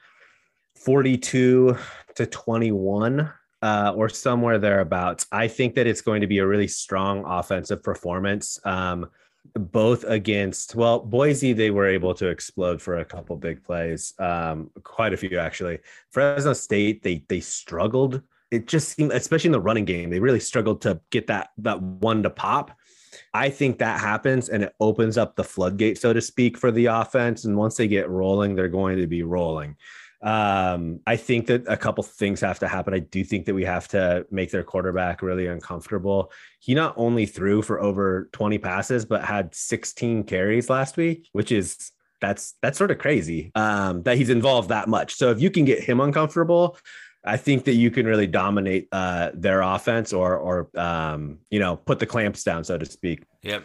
Speaker 4: 42 to 21 uh, or somewhere thereabouts. I think that it's going to be a really strong offensive performance, um, both against, well, Boise, they were able to explode for a couple big plays, um, quite a few actually. Fresno State, they they struggled. It just seemed, especially in the running game, they really struggled to get that that one to pop. I think that happens and it opens up the floodgate, so to speak, for the offense. And once they get rolling, they're going to be rolling. Um, I think that a couple things have to happen. I do think that we have to make their quarterback really uncomfortable. He not only threw for over 20 passes, but had 16 carries last week, which is that's that's sort of crazy um, that he's involved that much. So if you can get him uncomfortable, I think that you can really dominate uh, their offense or or um, you know put the clamps down, so to speak.
Speaker 2: Yep.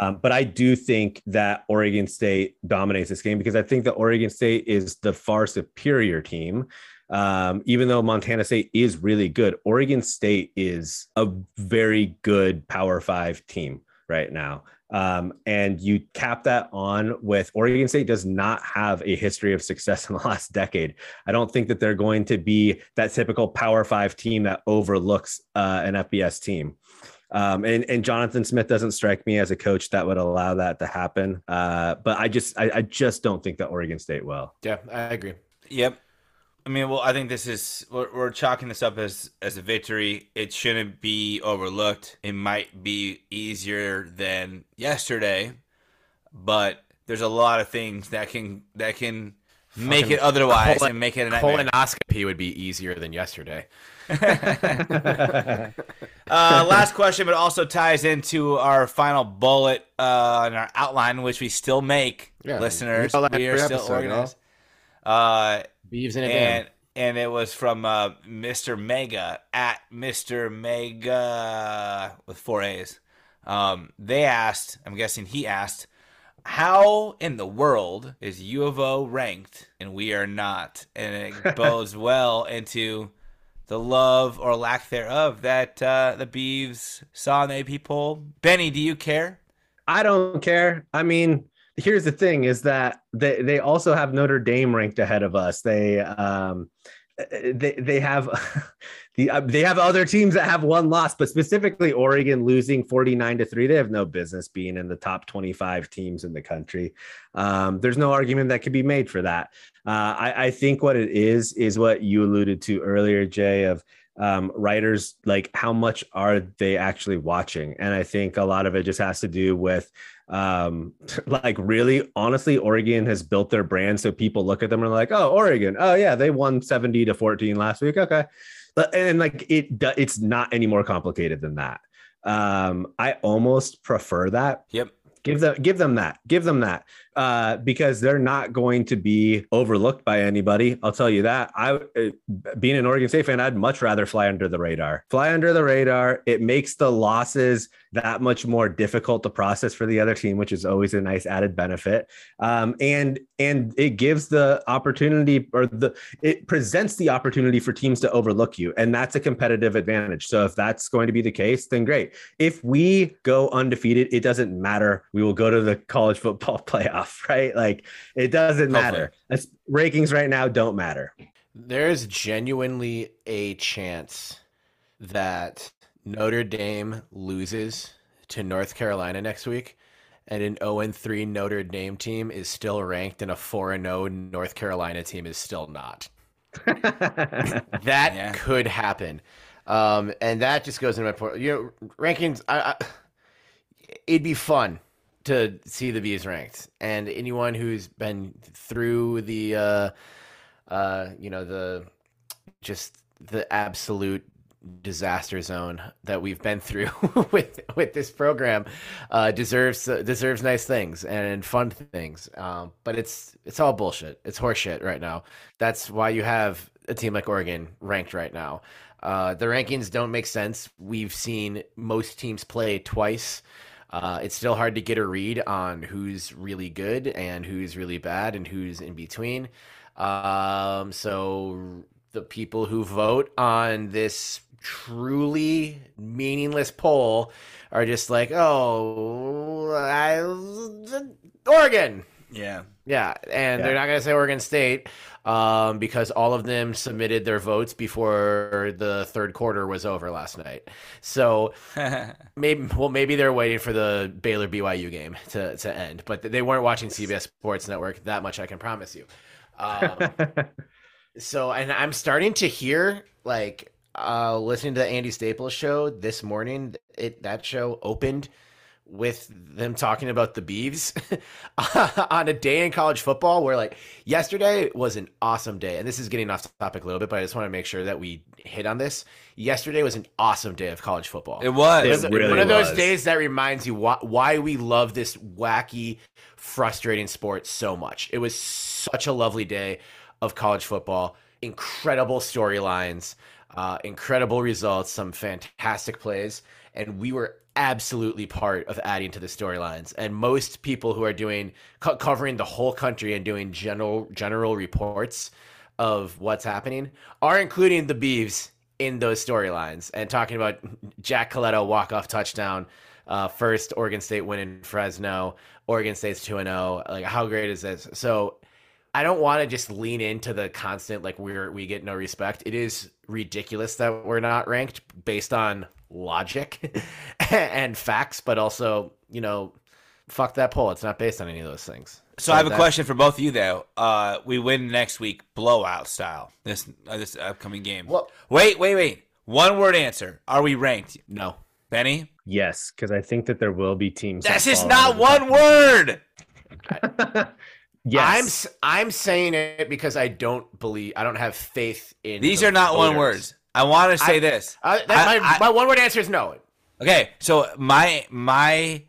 Speaker 4: Um, but I do think that Oregon State dominates this game because I think that Oregon State is the far superior team. Um, even though Montana State is really good, Oregon State is a very good Power Five team right now. Um, and you cap that on with Oregon State does not have a history of success in the last decade. I don't think that they're going to be that typical Power Five team that overlooks uh, an FBS team. Um, and, and Jonathan Smith doesn't strike me as a coach that would allow that to happen. Uh, but I just I, I just don't think that Oregon State will.
Speaker 3: Yeah, I agree.
Speaker 2: Yep. I mean, well, I think this is we're, we're chalking this up as as a victory. It shouldn't be overlooked. It might be easier than yesterday, but there's a lot of things that can that can make it otherwise
Speaker 3: colon-
Speaker 2: and make it a nightmare.
Speaker 3: Colonoscopy would be easier than yesterday.
Speaker 2: Uh, last question, but also ties into our final bullet uh, in our outline, which we still make,
Speaker 3: Yeah,
Speaker 2: listeners.
Speaker 3: we all that
Speaker 2: We are still organized. Uh,
Speaker 3: Beavs in a
Speaker 2: and and it was from uh, Mr. Mega at Mr. Mega with four A's. Um, they asked, I'm guessing he asked, how in the world is U of O ranked and we are not? And it bodes well into the love or lack thereof that uh, the Beavs saw in the AP poll. Benny, do you care?
Speaker 4: I don't care. I mean, here's the thing: is that they they also have Notre Dame ranked ahead of us. They um they they have the uh, they have other teams that have one loss, but specifically Oregon losing 49 to 3. They have no business being in the top 25 teams in the country. Um, there's no argument that could be made for that. Uh, I, I think what it is is what you alluded to earlier, Jay, of um, writers like how much are they actually watching? And i think a lot of it just has to do with um like really honestly oregon has built their brand so people look at them and are like oh oregon. Oh yeah they won 70 to 14 last week. Okay. But and like it it's not any more complicated than that. Um i almost prefer that.
Speaker 2: Yep.
Speaker 4: give them give them that. Give them that uh because they're not going to be overlooked by anybody. I'll tell you that. I uh, being an oregon state fan i'd much rather fly under the radar. Fly under the radar it makes the losses that much more difficult to process for the other team which is always a nice added benefit. Um and and it gives the opportunity or the it presents the opportunity for teams to overlook you and that's a competitive advantage. So if that's going to be the case then great. If we go undefeated it doesn't matter. We will go to the college football playoff right like it doesn't matter That's, rankings right now don't matter
Speaker 3: There's genuinely a chance that Notre Dame loses to North Carolina next week, and an 0 3 Notre Dame team is still ranked, and a 4 0 North Carolina team is still not. That
Speaker 2: Yeah.
Speaker 3: could happen. Um, and that just goes into my point. You know, rankings, I, I, it'd be fun to see the Bees ranked. And anyone who's been through the, uh, uh, you know, the just the absolute disaster zone that we've been through with with this program uh, deserves deserves nice things and fun things. Um, but it's it's all bullshit. It's horseshit right now. That's why you have a team like Oregon ranked right now. Uh, the rankings don't make sense. We've seen most teams play twice. Uh, it's still hard to get a read on who's really good and who's really bad and who's in between. Um, so the people who vote on this truly meaningless poll are just like, oh, I, Oregon.
Speaker 2: Yeah.
Speaker 3: Yeah, and they're not going to say Oregon State um, because all of them submitted their votes before the third quarter was over last night. So maybe, well, maybe they're waiting for the Baylor BYU game to, to end, but they weren't watching CBS Sports Network. That much I can promise you. Um, so, and I'm starting to hear like uh, listening to the Andy Staples show this morning. It that show opened with them talking about the Beavs on a day in college football where like yesterday was an awesome day. And this is getting off topic a little bit, but I just want to make sure that we hit on this. Yesterday was an awesome day of college football.
Speaker 2: It was.
Speaker 4: It
Speaker 3: One of
Speaker 4: really
Speaker 3: one of those
Speaker 4: was.
Speaker 3: days that reminds you why, why we love this wacky frustrating sport so much. It was such a lovely day of college football, incredible storylines, uh, incredible results, some fantastic plays, and we were absolutely part of adding to the storylines. And most people who are doing co- covering the whole country and doing general general reports of what's happening are including the Beavs in those storylines and talking about Jack Colletto walk off touchdown, uh, first Oregon State win in Fresno, Oregon State's two and zero. Like how great is this? So I don't want to just lean into the constant like we're we get no respect. It is ridiculous that we're not ranked based on logic and facts, but also you know, fuck that poll. It's not based on any of those things.
Speaker 2: So I have a
Speaker 3: that-
Speaker 2: question for both of you though. Uh, we win next week, blowout style. This uh, this upcoming game.
Speaker 3: Well-
Speaker 2: wait, wait, wait. One word answer. Are we ranked?
Speaker 3: No.
Speaker 2: Benny?
Speaker 4: Yes, because I think that there will be teams.
Speaker 2: That's
Speaker 4: that
Speaker 2: just not
Speaker 4: out of the
Speaker 2: one word.
Speaker 4: top- yes,
Speaker 3: I'm s- I'm saying it because I don't believe I don't have faith in
Speaker 2: These
Speaker 3: the
Speaker 2: are not one words. I want to say
Speaker 3: I-
Speaker 2: this.
Speaker 3: That,
Speaker 2: I-
Speaker 3: my,
Speaker 2: I-
Speaker 3: my one word answer is no.
Speaker 2: Okay, so my my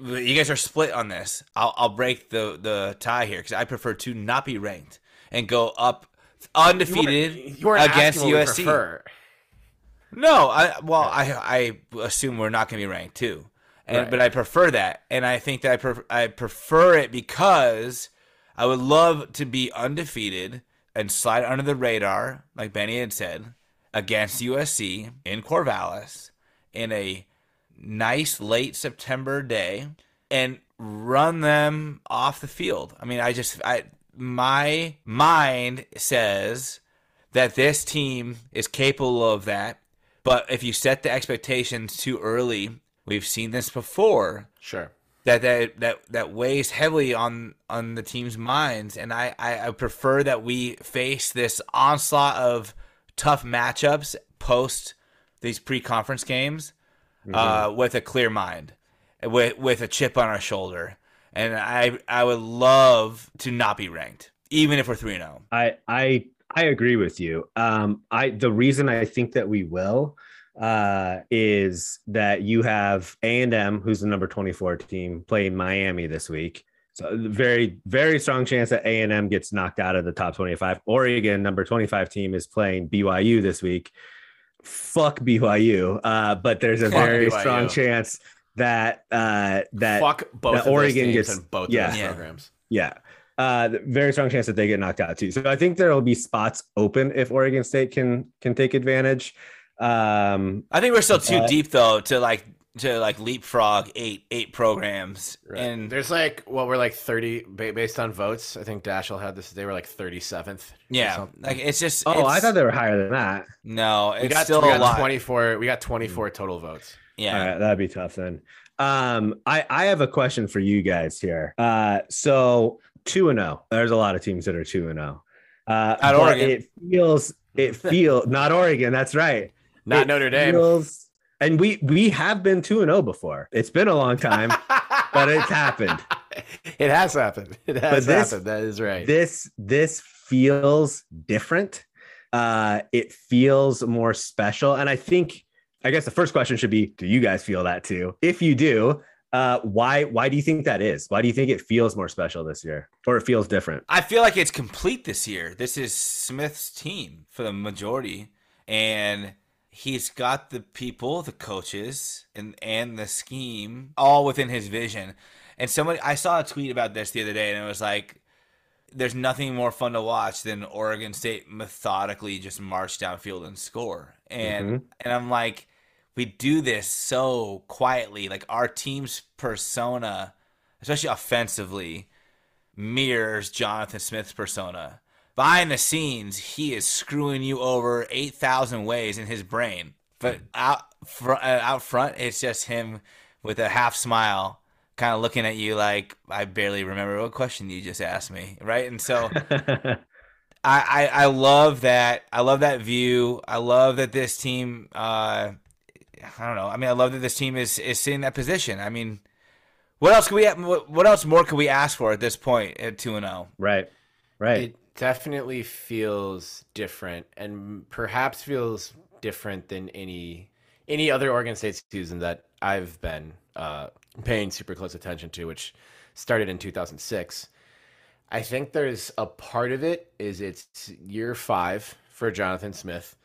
Speaker 2: you guys are split on this. I'll I'll break the the tie here because I prefer to not be ranked and go up undefeated
Speaker 3: You weren't
Speaker 2: against
Speaker 3: asking what we
Speaker 2: USC.
Speaker 3: prefer.
Speaker 2: No, I well I I assume we're not going to be ranked too, and
Speaker 3: Right.
Speaker 2: but I prefer that, and I think that I pref- I prefer it because I would love to be undefeated and slide under the radar, like Benny had said, against USC in Corvallis in a nice late September day and run them off the field. I mean, I just I my mind says that this team is capable of that. But if you set the expectations too early, we've seen this before.
Speaker 3: Sure.
Speaker 2: That that that, that weighs heavily on on the team's minds, and I, I I prefer that we face this onslaught of tough matchups post these pre-conference games uh, with a clear mind, with with a chip on our shoulder, and I I would love to not be ranked, even if we're three oh. zero.
Speaker 4: I I I agree with you. Um, I the reason I think that we will uh, is that you have A and M, who's the number twenty four team, playing Miami this week. So very very strong chance that A and M gets knocked out of the top twenty five. Oregon, number twenty five team, is playing BYU this week. Fuck BYU, uh, but there's a
Speaker 3: Fuck
Speaker 4: very
Speaker 3: BYU.
Speaker 4: strong chance that uh, that
Speaker 3: Fuck both
Speaker 4: that Oregon gets-
Speaker 3: both
Speaker 4: yeah.
Speaker 3: programs.
Speaker 4: Yeah. Uh, very strong chance that they get knocked out too. So I think there will be spots open if Oregon State can can take advantage. Um,
Speaker 2: I think we're still too
Speaker 4: Uh,
Speaker 2: deep though to like to like leapfrog eight eight programs
Speaker 3: Right.
Speaker 2: and
Speaker 3: there's like well, we're like thirty based on votes. I think Dashel had this. They were like thirty seventh.
Speaker 2: yeah, like it's just.
Speaker 4: oh, I thought they were higher than that.
Speaker 2: no, it's
Speaker 3: We got,
Speaker 2: still
Speaker 3: we
Speaker 2: a
Speaker 3: got
Speaker 2: lot.
Speaker 3: twenty four. We got twenty four total votes.
Speaker 2: Yeah,
Speaker 4: All right, that'd be tough then. Um, I I have a question for you guys here. Uh, so two and zero. There's a lot of teams that are two and zero. Uh,
Speaker 2: Not
Speaker 4: but
Speaker 2: Oregon.
Speaker 4: It feels it feels not Oregon. That's right.
Speaker 3: Not
Speaker 4: It
Speaker 3: Notre Dame.
Speaker 4: feels- and we we have been two and zero before. It's been a long time, but it's happened.
Speaker 3: It has happened. It has
Speaker 4: But this-
Speaker 3: happened. That is right.
Speaker 4: this this feels different uh it feels more special and i think i guess the first question should be do you guys feel that too if you do uh why why do you think that is why do you think it feels more special this year or it feels different
Speaker 2: I feel like it's complete this year. This is Smith's team for the majority, and he's got the people, the coaches, and and the scheme all within his vision. And somebody, I saw a tweet about this the other day, and it was like, "There's nothing more fun to watch than Oregon State methodically just march downfield and score." And mm-hmm. and I'm like, we do this so quietly, like our team's persona, especially offensively mirrors Jonathan Smith's persona. Behind the scenes, he is screwing you over 8,000 ways in his brain. But out, fr- uh, out front, it's just him with a half smile, kind of looking at you like, I barely remember what question you just asked me. Right. And so I, I, I love that. I love that view. I love that this team, uh, I don't know. I mean, I love that this team is, is sitting in that position. I mean, what else can we? What what else more could we ask for at this point at two and oh? zero?
Speaker 4: right right
Speaker 3: It definitely feels different, and perhaps feels different than any any other Oregon State season that I've been uh, paying super close attention to, which started in 2006. I think there's a part of it is it's year five for Jonathan Smith,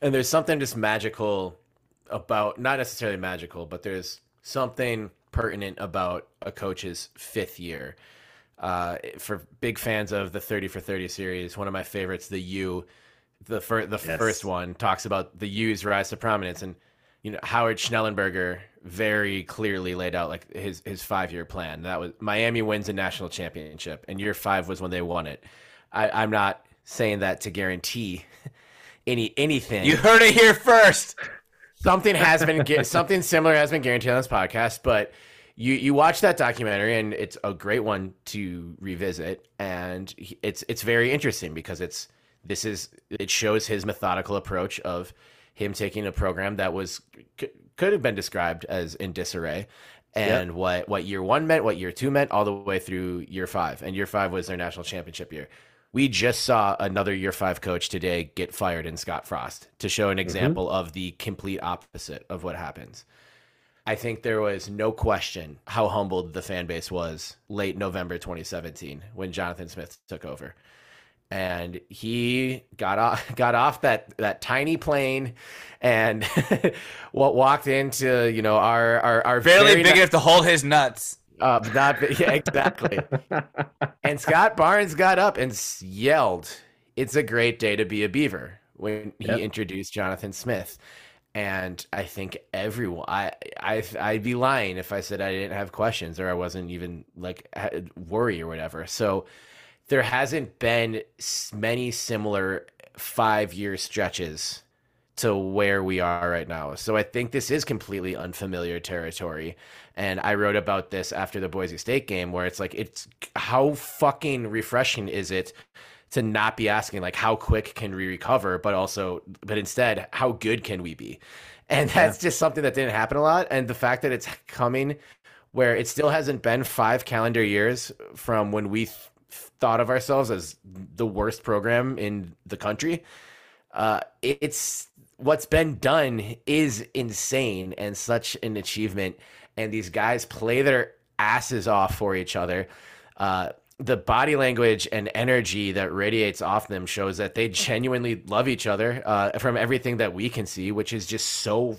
Speaker 3: and there's something just magical about not necessarily magical, but there's something pertinent about a coach's fifth year. Uh, for big fans of the 30 for 30 series, one of my favorites, the U, the fir- the
Speaker 4: Yes.
Speaker 3: first one talks about the U's rise to prominence, and you know Howard Schnellenberger very clearly laid out like his his five year plan. That was Miami wins a national championship, and year five was when they won it. I, I'm not saying that to guarantee any anything
Speaker 2: You heard it here first.
Speaker 3: something has been something similar has been guaranteed on this podcast but you you watch that documentary and it's a great one to revisit and it's it's very interesting because it's this is it shows his methodical approach of him taking a program that was c- could have been described as in disarray and what what year 1 meant what year 2 meant all the way through year 5 and year 5 was their national championship year. We just saw another year five coach today get fired in Scott Frost to show an mm-hmm. example of the complete opposite of what happens. I think there was no question how humbled the fan base was late November 2017 when Jonathan Smith took over. And he got off got off that that tiny plane and what walked into, you know, our our, our
Speaker 2: Barely
Speaker 3: very
Speaker 2: big
Speaker 3: ni-
Speaker 2: enough to hold his nuts.
Speaker 3: uh, not yeah, exactly. and Scott Barnes got up and yelled, "It's a great day to be a Beaver!" when he
Speaker 4: Yep.
Speaker 3: introduced Jonathan Smith. And I think everyone, I, I, I'd be lying if I said I didn't have questions or I wasn't even like worry or whatever. So there hasn't been many similar five year stretches to where we are right now. So I think this is completely unfamiliar territory. And I wrote about this after the Boise State game where it's like it's how fucking refreshing is it to not be asking like how quick can we recover, but also but instead how good can we be? And that's just something that didn't happen a lot. And the fact that it's coming where it still hasn't been five calendar years from when we th- thought of ourselves as the worst program in the country uh, it's what's been done is insane and such an achievement. And these guys play their asses off for each other. Uh, the body language and energy that radiates off them shows that they genuinely love each other uh, from everything that we can see, which is just so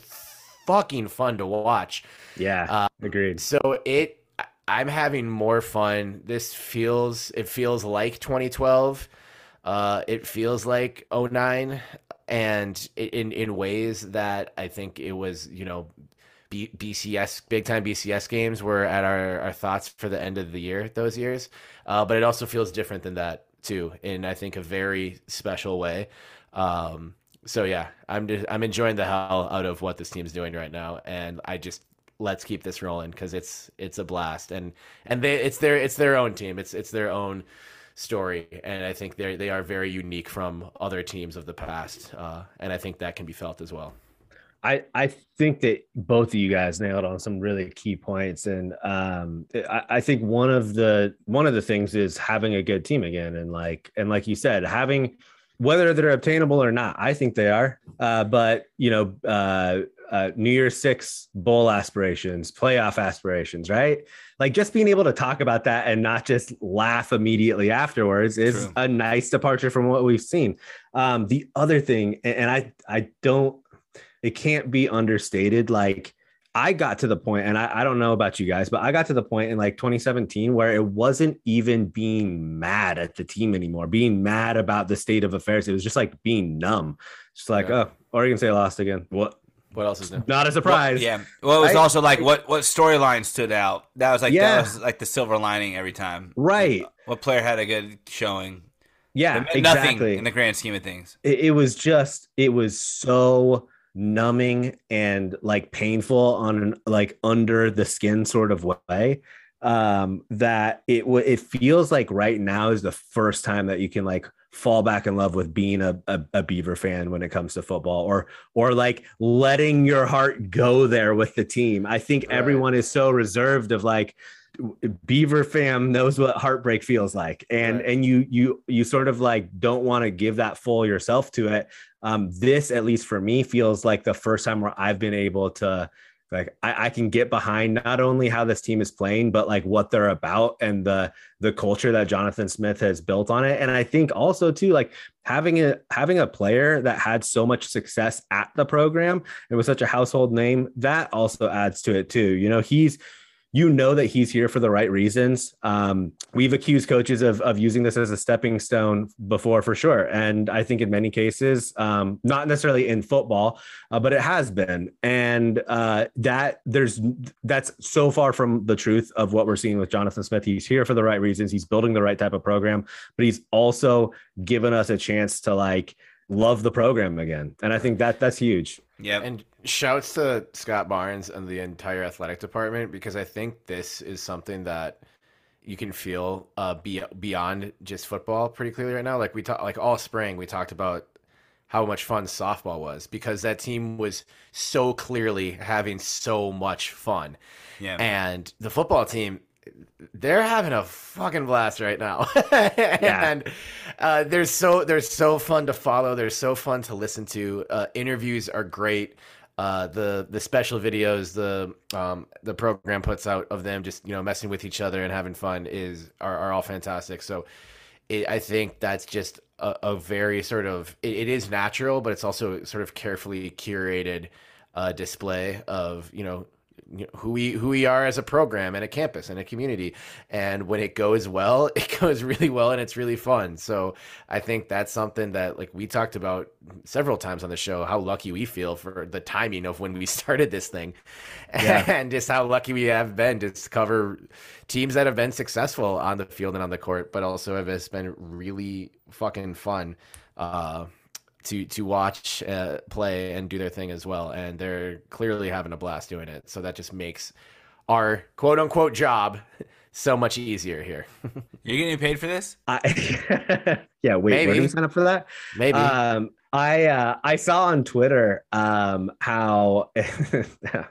Speaker 3: fucking fun to watch.
Speaker 4: Yeah,
Speaker 3: Uh,
Speaker 4: agreed.
Speaker 3: So it, I'm having more fun. This feels, it feels like 2012. Uh, it feels like 09 and in, in ways that I think it was, you know, B, BCS, big time BCS games were at our, our thoughts for the end of the year, those years. Uh, but it also feels different than that too, in I think a very special way. Um, so yeah, I'm just, I'm enjoying the hell out of what this team's doing right now, and I just let's keep this rolling because it's it's a blast, and and they it's their it's their own team, it's it's their own story, and I think they they are very unique from other teams of the past, uh, and I think that can be felt as well.
Speaker 4: I, I think that both of you guys nailed on some really key points and um I, I think one of the one of the things is having a good team again and like and like you said having whether they're obtainable or not I think they are uh but you know uh uh, New Year's Six bowl aspirations, playoff aspirations, right? Like just being able to talk about that and not just laugh immediately afterwards is
Speaker 2: True.
Speaker 4: a nice departure from what we've seen. Um, the other thing, and, and I, I don't, it can't be understated. Like I got to the point, and I, I don't know about you guys, but I got to the point in like 2017 where it wasn't even being mad at the team anymore, being mad about the state of affairs. It was just like being numb. Just like,
Speaker 3: Yeah.
Speaker 4: oh, Oregon State lost again. What?
Speaker 3: What else is new?
Speaker 4: Not a
Speaker 2: Well,
Speaker 4: surprise.
Speaker 2: yeah. Well, it was
Speaker 4: Right?
Speaker 2: also like what what storyline stood out. That was like
Speaker 4: Yeah.
Speaker 2: that was like the silver lining every time.
Speaker 4: Right.
Speaker 2: What player had a good showing?
Speaker 4: Yeah.
Speaker 2: It nothing
Speaker 4: exactly.
Speaker 2: in the grand scheme of things.
Speaker 4: it, it was just it was so numbing and like painful on an like under the skin sort of way um that it w- it feels like right now is the first time that you can like fall back in love with being a, a, a beaver fan when it comes to football or or like letting your heart go there with the team i think
Speaker 3: Right.
Speaker 4: everyone is so reserved of like beaver fam knows what heartbreak feels like and
Speaker 3: Right.
Speaker 4: and you you you sort of like don't want to give that full yourself to it um this at least for me feels like the first time where i've been able to like I, I can get behind not only how this team is playing, but like what they're about and the the culture that Jonathan Smith has built on it. And I think also too, like having a having a player that had so much success at the program and was such a household name, that also adds to it too. You know, he's you know that he's here for the right reasons. Um, we've accused coaches of, of using this as a stepping stone before, for sure. And I think in many cases, um, not necessarily in football, uh, but it has been. And uh, that there's that's so far from the truth of what we're seeing with Jonathan Smith. He's here for the right reasons. He's building the right type of program, but he's also given us a chance to like love the program again. And I think that that's huge.
Speaker 2: Yeah.
Speaker 3: And shouts to Scott Barnes and the entire athletic department because I think this is something that you can feel uh, be, beyond just football pretty clearly right now. Like we talked, like all spring, we talked about how much fun softball was because that team was so clearly having so much fun.
Speaker 2: Yeah.
Speaker 3: And the football team, they're having a fucking blast right now. and uh, they're so they're so fun to follow. They're so fun to listen to. Uh, interviews are great. Uh, the the special videos the um, the program puts out of them just you know messing with each other and having fun is are, are all fantastic. So it, I think that's just a, a very sort of it, it is natural, but it's also sort of carefully curated uh, display of you know, who we who we are as a program and a campus and a community. And when it goes well, it goes really well and it's really fun. So I think that's something that like we talked about several times on the show how lucky we feel for the timing of when we started this thing
Speaker 4: Yeah.
Speaker 3: and just how lucky we have been to cover teams that have been successful on the field and on the court but also have just been really fucking fun uh to to watch uh, play and do their thing as well and they're clearly having a blast doing it so that just makes our quote unquote job so much easier here
Speaker 2: You're getting paid for this?
Speaker 4: I, yeah, wait, where
Speaker 3: Maybe.
Speaker 4: do we sign up for that?
Speaker 3: maybe
Speaker 4: Um, I uh, I saw on Twitter um, how I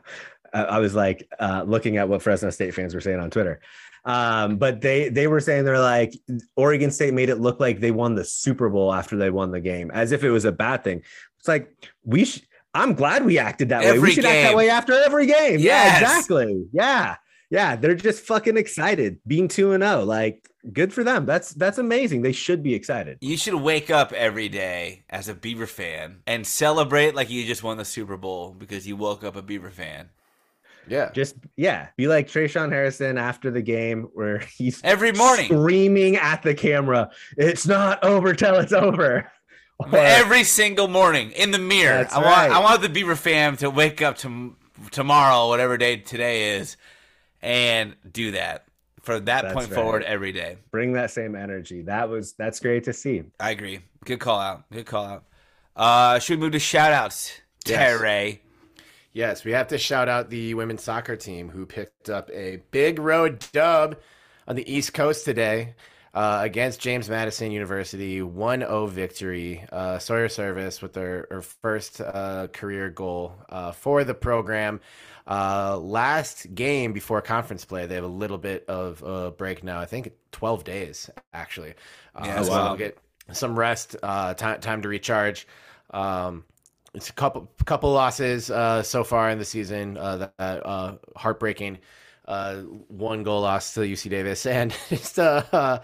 Speaker 4: I was like uh, looking at what Fresno State fans were saying on Twitter, um, but they they were saying they're like Oregon State made it look like they won the Super Bowl after they won the game, as if it was a bad thing. It's like we sh- I'm glad we acted that way.
Speaker 2: Every
Speaker 4: We should act
Speaker 2: game.
Speaker 4: that way after every game.
Speaker 2: Yes.
Speaker 4: Yeah, exactly. Yeah, yeah. They're just fucking excited being two and zero. Like good for them. That's that's amazing. They should be excited.
Speaker 2: You should wake up every day as a Beaver fan and celebrate like you just won the Super Bowl because you woke up a Beaver fan.
Speaker 3: Yeah
Speaker 4: just yeah, be like Tre'Shaun Harrison after the game where he's
Speaker 2: Every morning.
Speaker 4: screaming at the camera, "It's not over till it's over." Or-
Speaker 2: Every single morning in the mirror.
Speaker 4: That's
Speaker 2: I want
Speaker 4: right.
Speaker 2: I want the Beaver fam to wake up to tomorrow, whatever day today is, and do that for that
Speaker 4: That's
Speaker 2: point
Speaker 4: right.
Speaker 2: forward every day.
Speaker 4: bring that same energy. That was that's great to see.
Speaker 2: I agree. Good call out. Good call out. Uh, should we move to shout outs?
Speaker 3: Yes.
Speaker 2: Terry.
Speaker 3: Yes, we have to shout out the women's soccer team who picked up a big road dub on the East Coast today uh, against James Madison University. 1 0 victory. Uh, Sawyer Service with their, their first uh, career goal uh, for the program. Uh, last game before conference play, they have a little bit of a break now. I think 12 days, actually. Uh,
Speaker 2: Yeah,
Speaker 3: so
Speaker 2: wow.
Speaker 3: they'll get some rest, uh, time, time to recharge. Um, it's a couple couple losses uh, so far in the season. Uh, that uh, heartbreaking. Uh, one goal loss to UC Davis, and just a,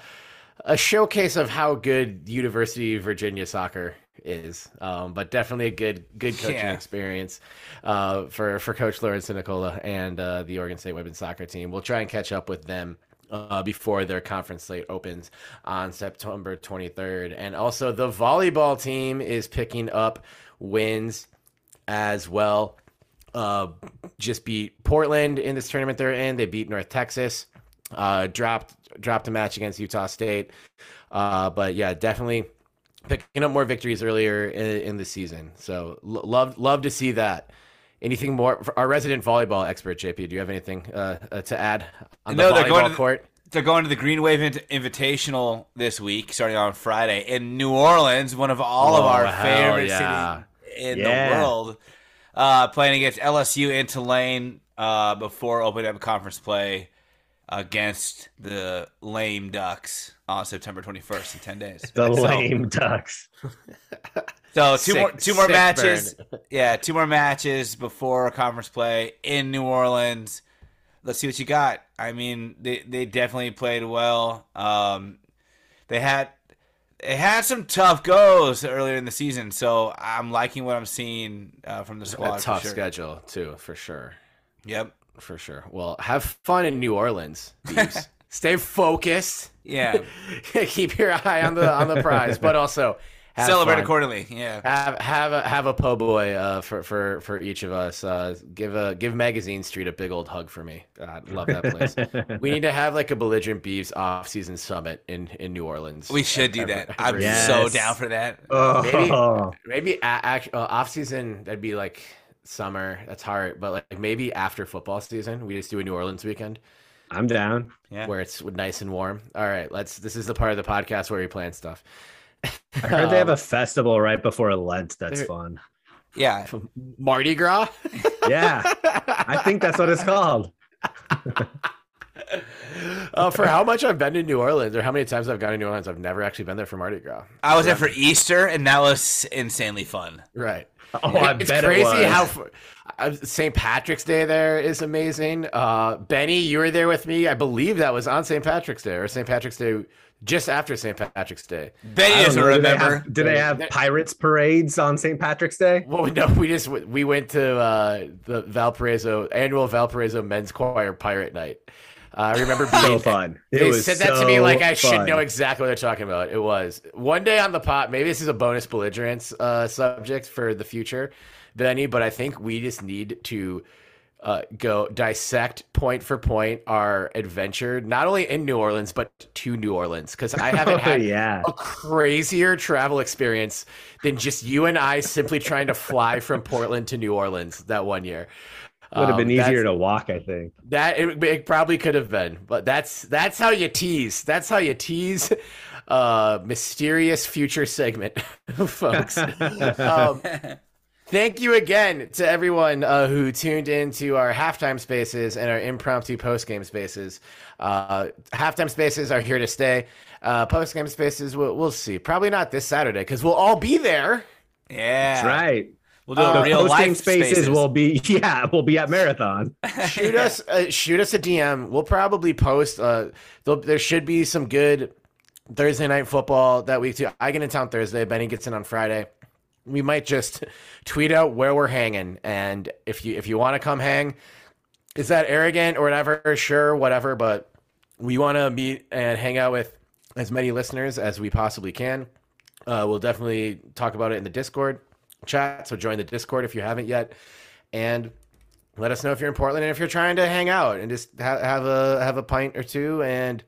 Speaker 3: a showcase of how good University of Virginia soccer is. Um, but definitely a good good coaching
Speaker 2: Yeah.
Speaker 3: experience uh, for for Coach Lawrence Nicola and uh, the Oregon State women's soccer team. We'll try and catch up with them uh, before their conference slate opens on September 23rd. And also, the volleyball team is picking up wins as well. Uh, just beat Portland in this tournament they're in. They beat North Texas. Uh, dropped dropped a match against Utah State. Uh, but yeah, definitely picking up more victories earlier in, in the season. So lo- love love to see that. Anything more? For our resident volleyball expert, JP, do you have anything uh, uh, to add on the
Speaker 2: No, they're going to the-
Speaker 3: court?
Speaker 2: They're going to the Green Wave Invitational this week, starting on Friday in New Orleans, one of all of
Speaker 3: Oh,
Speaker 2: our favorite
Speaker 3: yeah.
Speaker 2: cities in
Speaker 4: Yeah.
Speaker 2: the world. Uh, playing against LSU and Tulane uh, before opening up conference play against the Lame Ducks on September 21st in 10 days.
Speaker 4: The
Speaker 2: So,
Speaker 4: lame ducks.
Speaker 2: So two
Speaker 3: Sick-
Speaker 2: more two more matches.
Speaker 3: burn.
Speaker 2: Yeah, two more matches before conference play in New Orleans. Let's see what you got. I mean, they they definitely played well. Um, they had they had some tough goes earlier in the season, so I'm liking what I'm seeing uh, from the squad.
Speaker 3: A tough
Speaker 2: sure.
Speaker 3: schedule too, for sure.
Speaker 2: Yep.
Speaker 3: For sure. Well, have fun in New Orleans. Stay focused.
Speaker 2: Yeah.
Speaker 3: Keep your eye on the on the prize, but also
Speaker 2: Celebrate
Speaker 3: fun.
Speaker 2: accordingly. Yeah.
Speaker 3: Have have a have a po' boy uh, for for for each of us. Uh, give a give Magazine Street a big old hug for me. God, love that place. we need to have like a belligerent beavs off season summit in in New Orleans.
Speaker 2: We should do that. I'm
Speaker 4: Yes.
Speaker 2: so down for that.
Speaker 4: Oh,
Speaker 3: maybe a- act, uh, off season that'd be like summer. That's hard, but like maybe after football season, we just do a New Orleans weekend
Speaker 4: I'm down.
Speaker 2: Yeah.
Speaker 3: where it's nice and warm. All right, let's. This is the part of the podcast where we plan stuff.
Speaker 4: I heard they have a festival right before Lent. That's fun.
Speaker 2: Yeah.
Speaker 3: Mardi Gras.
Speaker 4: Yeah, I think that's what it's called.
Speaker 3: uh, for how much I've been to New Orleans, or how many times I've gone to New Orleans, I've never actually been there for Mardi Gras.
Speaker 2: I was there for Easter, and that was insanely fun.
Speaker 3: Right.
Speaker 4: Oh, I
Speaker 3: it's
Speaker 4: bet
Speaker 3: crazy
Speaker 4: it was.
Speaker 3: how f- uh, St. Patrick's Day there is amazing. Uh, Benny, you were there with me. I believe that was on St. Patrick's Day or St. Patrick's Day just after St. Patrick's Day.
Speaker 2: Benny
Speaker 4: I don't
Speaker 2: doesn't
Speaker 4: know, do they
Speaker 2: remember.
Speaker 4: have- Do they have pirates parades on St. Patrick's Day?
Speaker 3: Well, no, we just we went to uh, the Valparaiso annual Valparaiso Men's Choir Pirate Night. Uh, I remember being
Speaker 4: So fun. It
Speaker 3: they
Speaker 4: was
Speaker 3: said that to me like I
Speaker 4: so
Speaker 3: should know exactly what they're talking about. It was one day on the pot. Maybe this is a bonus belligerence uh, subject for the future, Benny. But I think we just need to uh, go dissect point for point our adventure, not only in New Orleans but to New Orleans, because I haven't
Speaker 4: Oh,
Speaker 3: had
Speaker 4: yeah.
Speaker 3: a crazier travel experience than just you and I simply trying to fly from Portland to New Orleans that one year.
Speaker 4: Would have
Speaker 3: Um,
Speaker 4: been
Speaker 3: that's-
Speaker 4: easier to walk, I think.
Speaker 3: that it, it probably could have been, but that's that's how you tease. That's how you tease uh mysterious future segment, folks. um, thank you again to everyone uh, who tuned in to our halftime spaces and our impromptu post game spaces. Uh, halftime spaces are here to stay. Uh, post game spaces, we'll, we'll see. Probably not this Saturday because we'll all be there.
Speaker 2: Yeah.
Speaker 4: That's right.
Speaker 2: We'll do
Speaker 3: Uh,
Speaker 2: a real life
Speaker 4: spaces,
Speaker 2: spaces.
Speaker 4: will be yeah, we'll be at marathon.
Speaker 3: shoot us uh, shoot us a DM. We'll probably post. Uh, there should be some good Thursday night football that week too. I get in town Thursday. Benny gets in on Friday. We might just tweet out where we're hanging, and if you if you want to come hang, is that arrogant or whatever? Sure, whatever. But we want to meet and hang out with as many listeners as we possibly can. Uh, we'll definitely talk about it in the Discord chat. So join the Discord if you haven't yet, and let us know if you're in Portland and if you're trying to hang out and just ha- have a have a pint or two and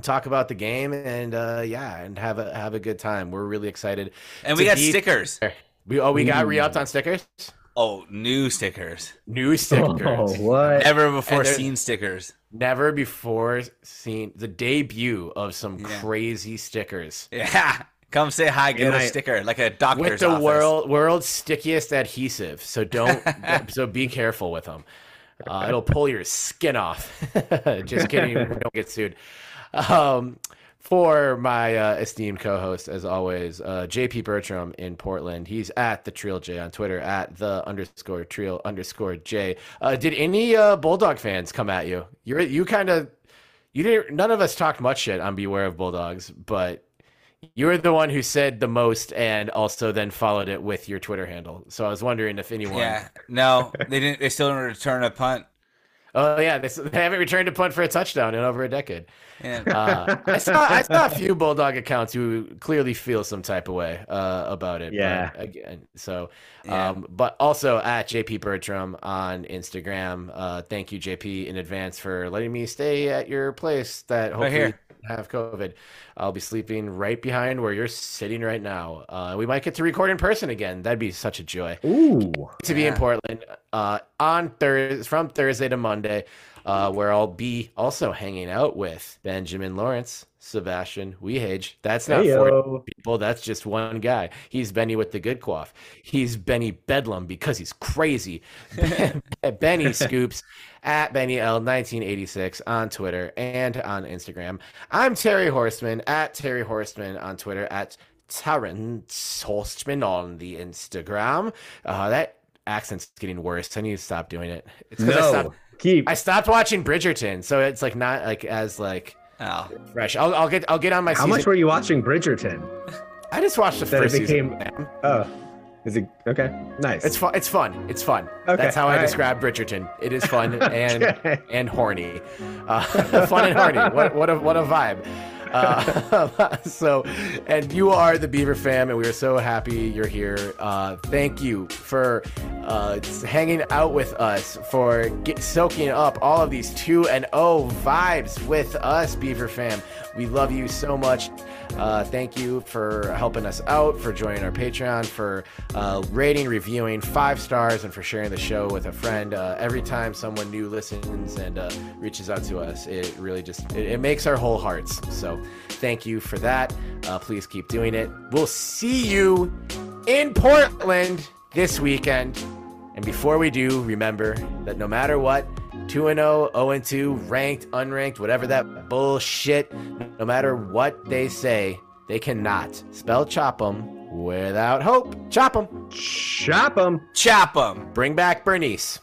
Speaker 3: talk about the game and uh, yeah and have a have a good time. We're really excited.
Speaker 2: and we got
Speaker 3: be-
Speaker 2: stickers.
Speaker 3: We oh we got re-upped on stickers.
Speaker 2: Oh, new stickers.
Speaker 3: New stickers.
Speaker 4: Oh, what?
Speaker 2: Ever before seen stickers.
Speaker 3: Never before seen the debut of some
Speaker 2: Yeah.
Speaker 3: crazy stickers.
Speaker 2: Yeah. Come say hi, get
Speaker 4: And
Speaker 2: a
Speaker 4: I-
Speaker 2: sticker like a doctor's
Speaker 3: with the
Speaker 2: office.
Speaker 3: world world's stickiest adhesive. So don't so be careful with them. Uh, it'll pull your skin off. Just kidding. we don't get sued. Um, for my uh, esteemed co-host, as always, uh, JP Bertram in Portland. He's at the Trill J on Twitter at the underscore Trill underscore J. Uh, did any uh, Bulldog fans come at you? You're you kind of you didn't. None of us talked much shit on Beware of Bulldogs, but you were the one who said the most and also then followed it with your Twitter handle. So I was wondering if anyone.
Speaker 2: Yeah. No, they didn't. They still didn't return a punt.
Speaker 3: Oh yeah, they, they haven't returned a punt for a touchdown in over a decade.
Speaker 2: Yeah.
Speaker 3: Uh, I saw I saw a few Bulldog accounts who clearly feel some type of way uh, about it.
Speaker 4: Yeah.
Speaker 3: But again, so
Speaker 2: Yeah.
Speaker 3: um, but also at JP Bertram on Instagram. Uh, thank you JP in advance for letting me stay at your place that hopefully
Speaker 2: here.
Speaker 3: Have COVID. I'll be sleeping right behind where you're sitting right now. Uh, we might get to record in person again. That'd be such a joy
Speaker 4: Ooh.
Speaker 3: to be in Portland uh, on Thursday from Thursday to Monday, uh, where I'll be also hanging out with Benjamin Lawrence, Sebastian Wehage. That's not four people. That's just one guy. He's Benny with the good quaff. He's Benny Bedlam because he's crazy. Benny Scoops at Benny L 1986 on Twitter and on Instagram. I'm Terry Horseman at Terry Horseman on Twitter at Terrence Horstman on the Instagram. Uh, that accent's getting worse. I need to stop doing it. It's because I
Speaker 4: No,
Speaker 3: stopped.
Speaker 4: keep.
Speaker 3: I stopped watching Bridgerton, so it's like not like as like
Speaker 2: Oh.
Speaker 3: fresh. I'll, I'll get I'll get on my.
Speaker 4: How
Speaker 3: season.
Speaker 4: much were you watching Bridgerton?
Speaker 3: I just watched the
Speaker 4: that it
Speaker 3: first
Speaker 4: became-
Speaker 3: season.
Speaker 4: Oh, is it okay? Nice.
Speaker 3: It's fun. It's fun. It's fun.
Speaker 4: Okay,
Speaker 3: That's how I
Speaker 4: all right.
Speaker 3: describe Bridgerton. It is fun and
Speaker 4: Okay.
Speaker 3: and horny. Uh, fun and horny. What what a what a vibe. Uh, so, and you are the Beaver fam, and we are so happy you're here. Uh, thank you for uh, hanging out with us, for get, soaking up all of these two and O vibes with us, Beaver fam. We love you so much. Uh, thank you for helping us out, for joining our Patreon, for uh, rating, reviewing five stars, and for sharing the show with a friend. Uh, every time someone new listens and uh, reaches out to us, it really just it, it makes our whole hearts. So thank you for that. Uh, please keep doing it. We'll see you in Portland this weekend. And before we do, remember that no matter what, 2 and 0, 0 and 2, ranked, unranked, whatever that bullshit, no matter what they say, they cannot spell chop them without hope. Chop them.
Speaker 4: Chop them.
Speaker 2: Chop them.
Speaker 3: Bring back Bernice.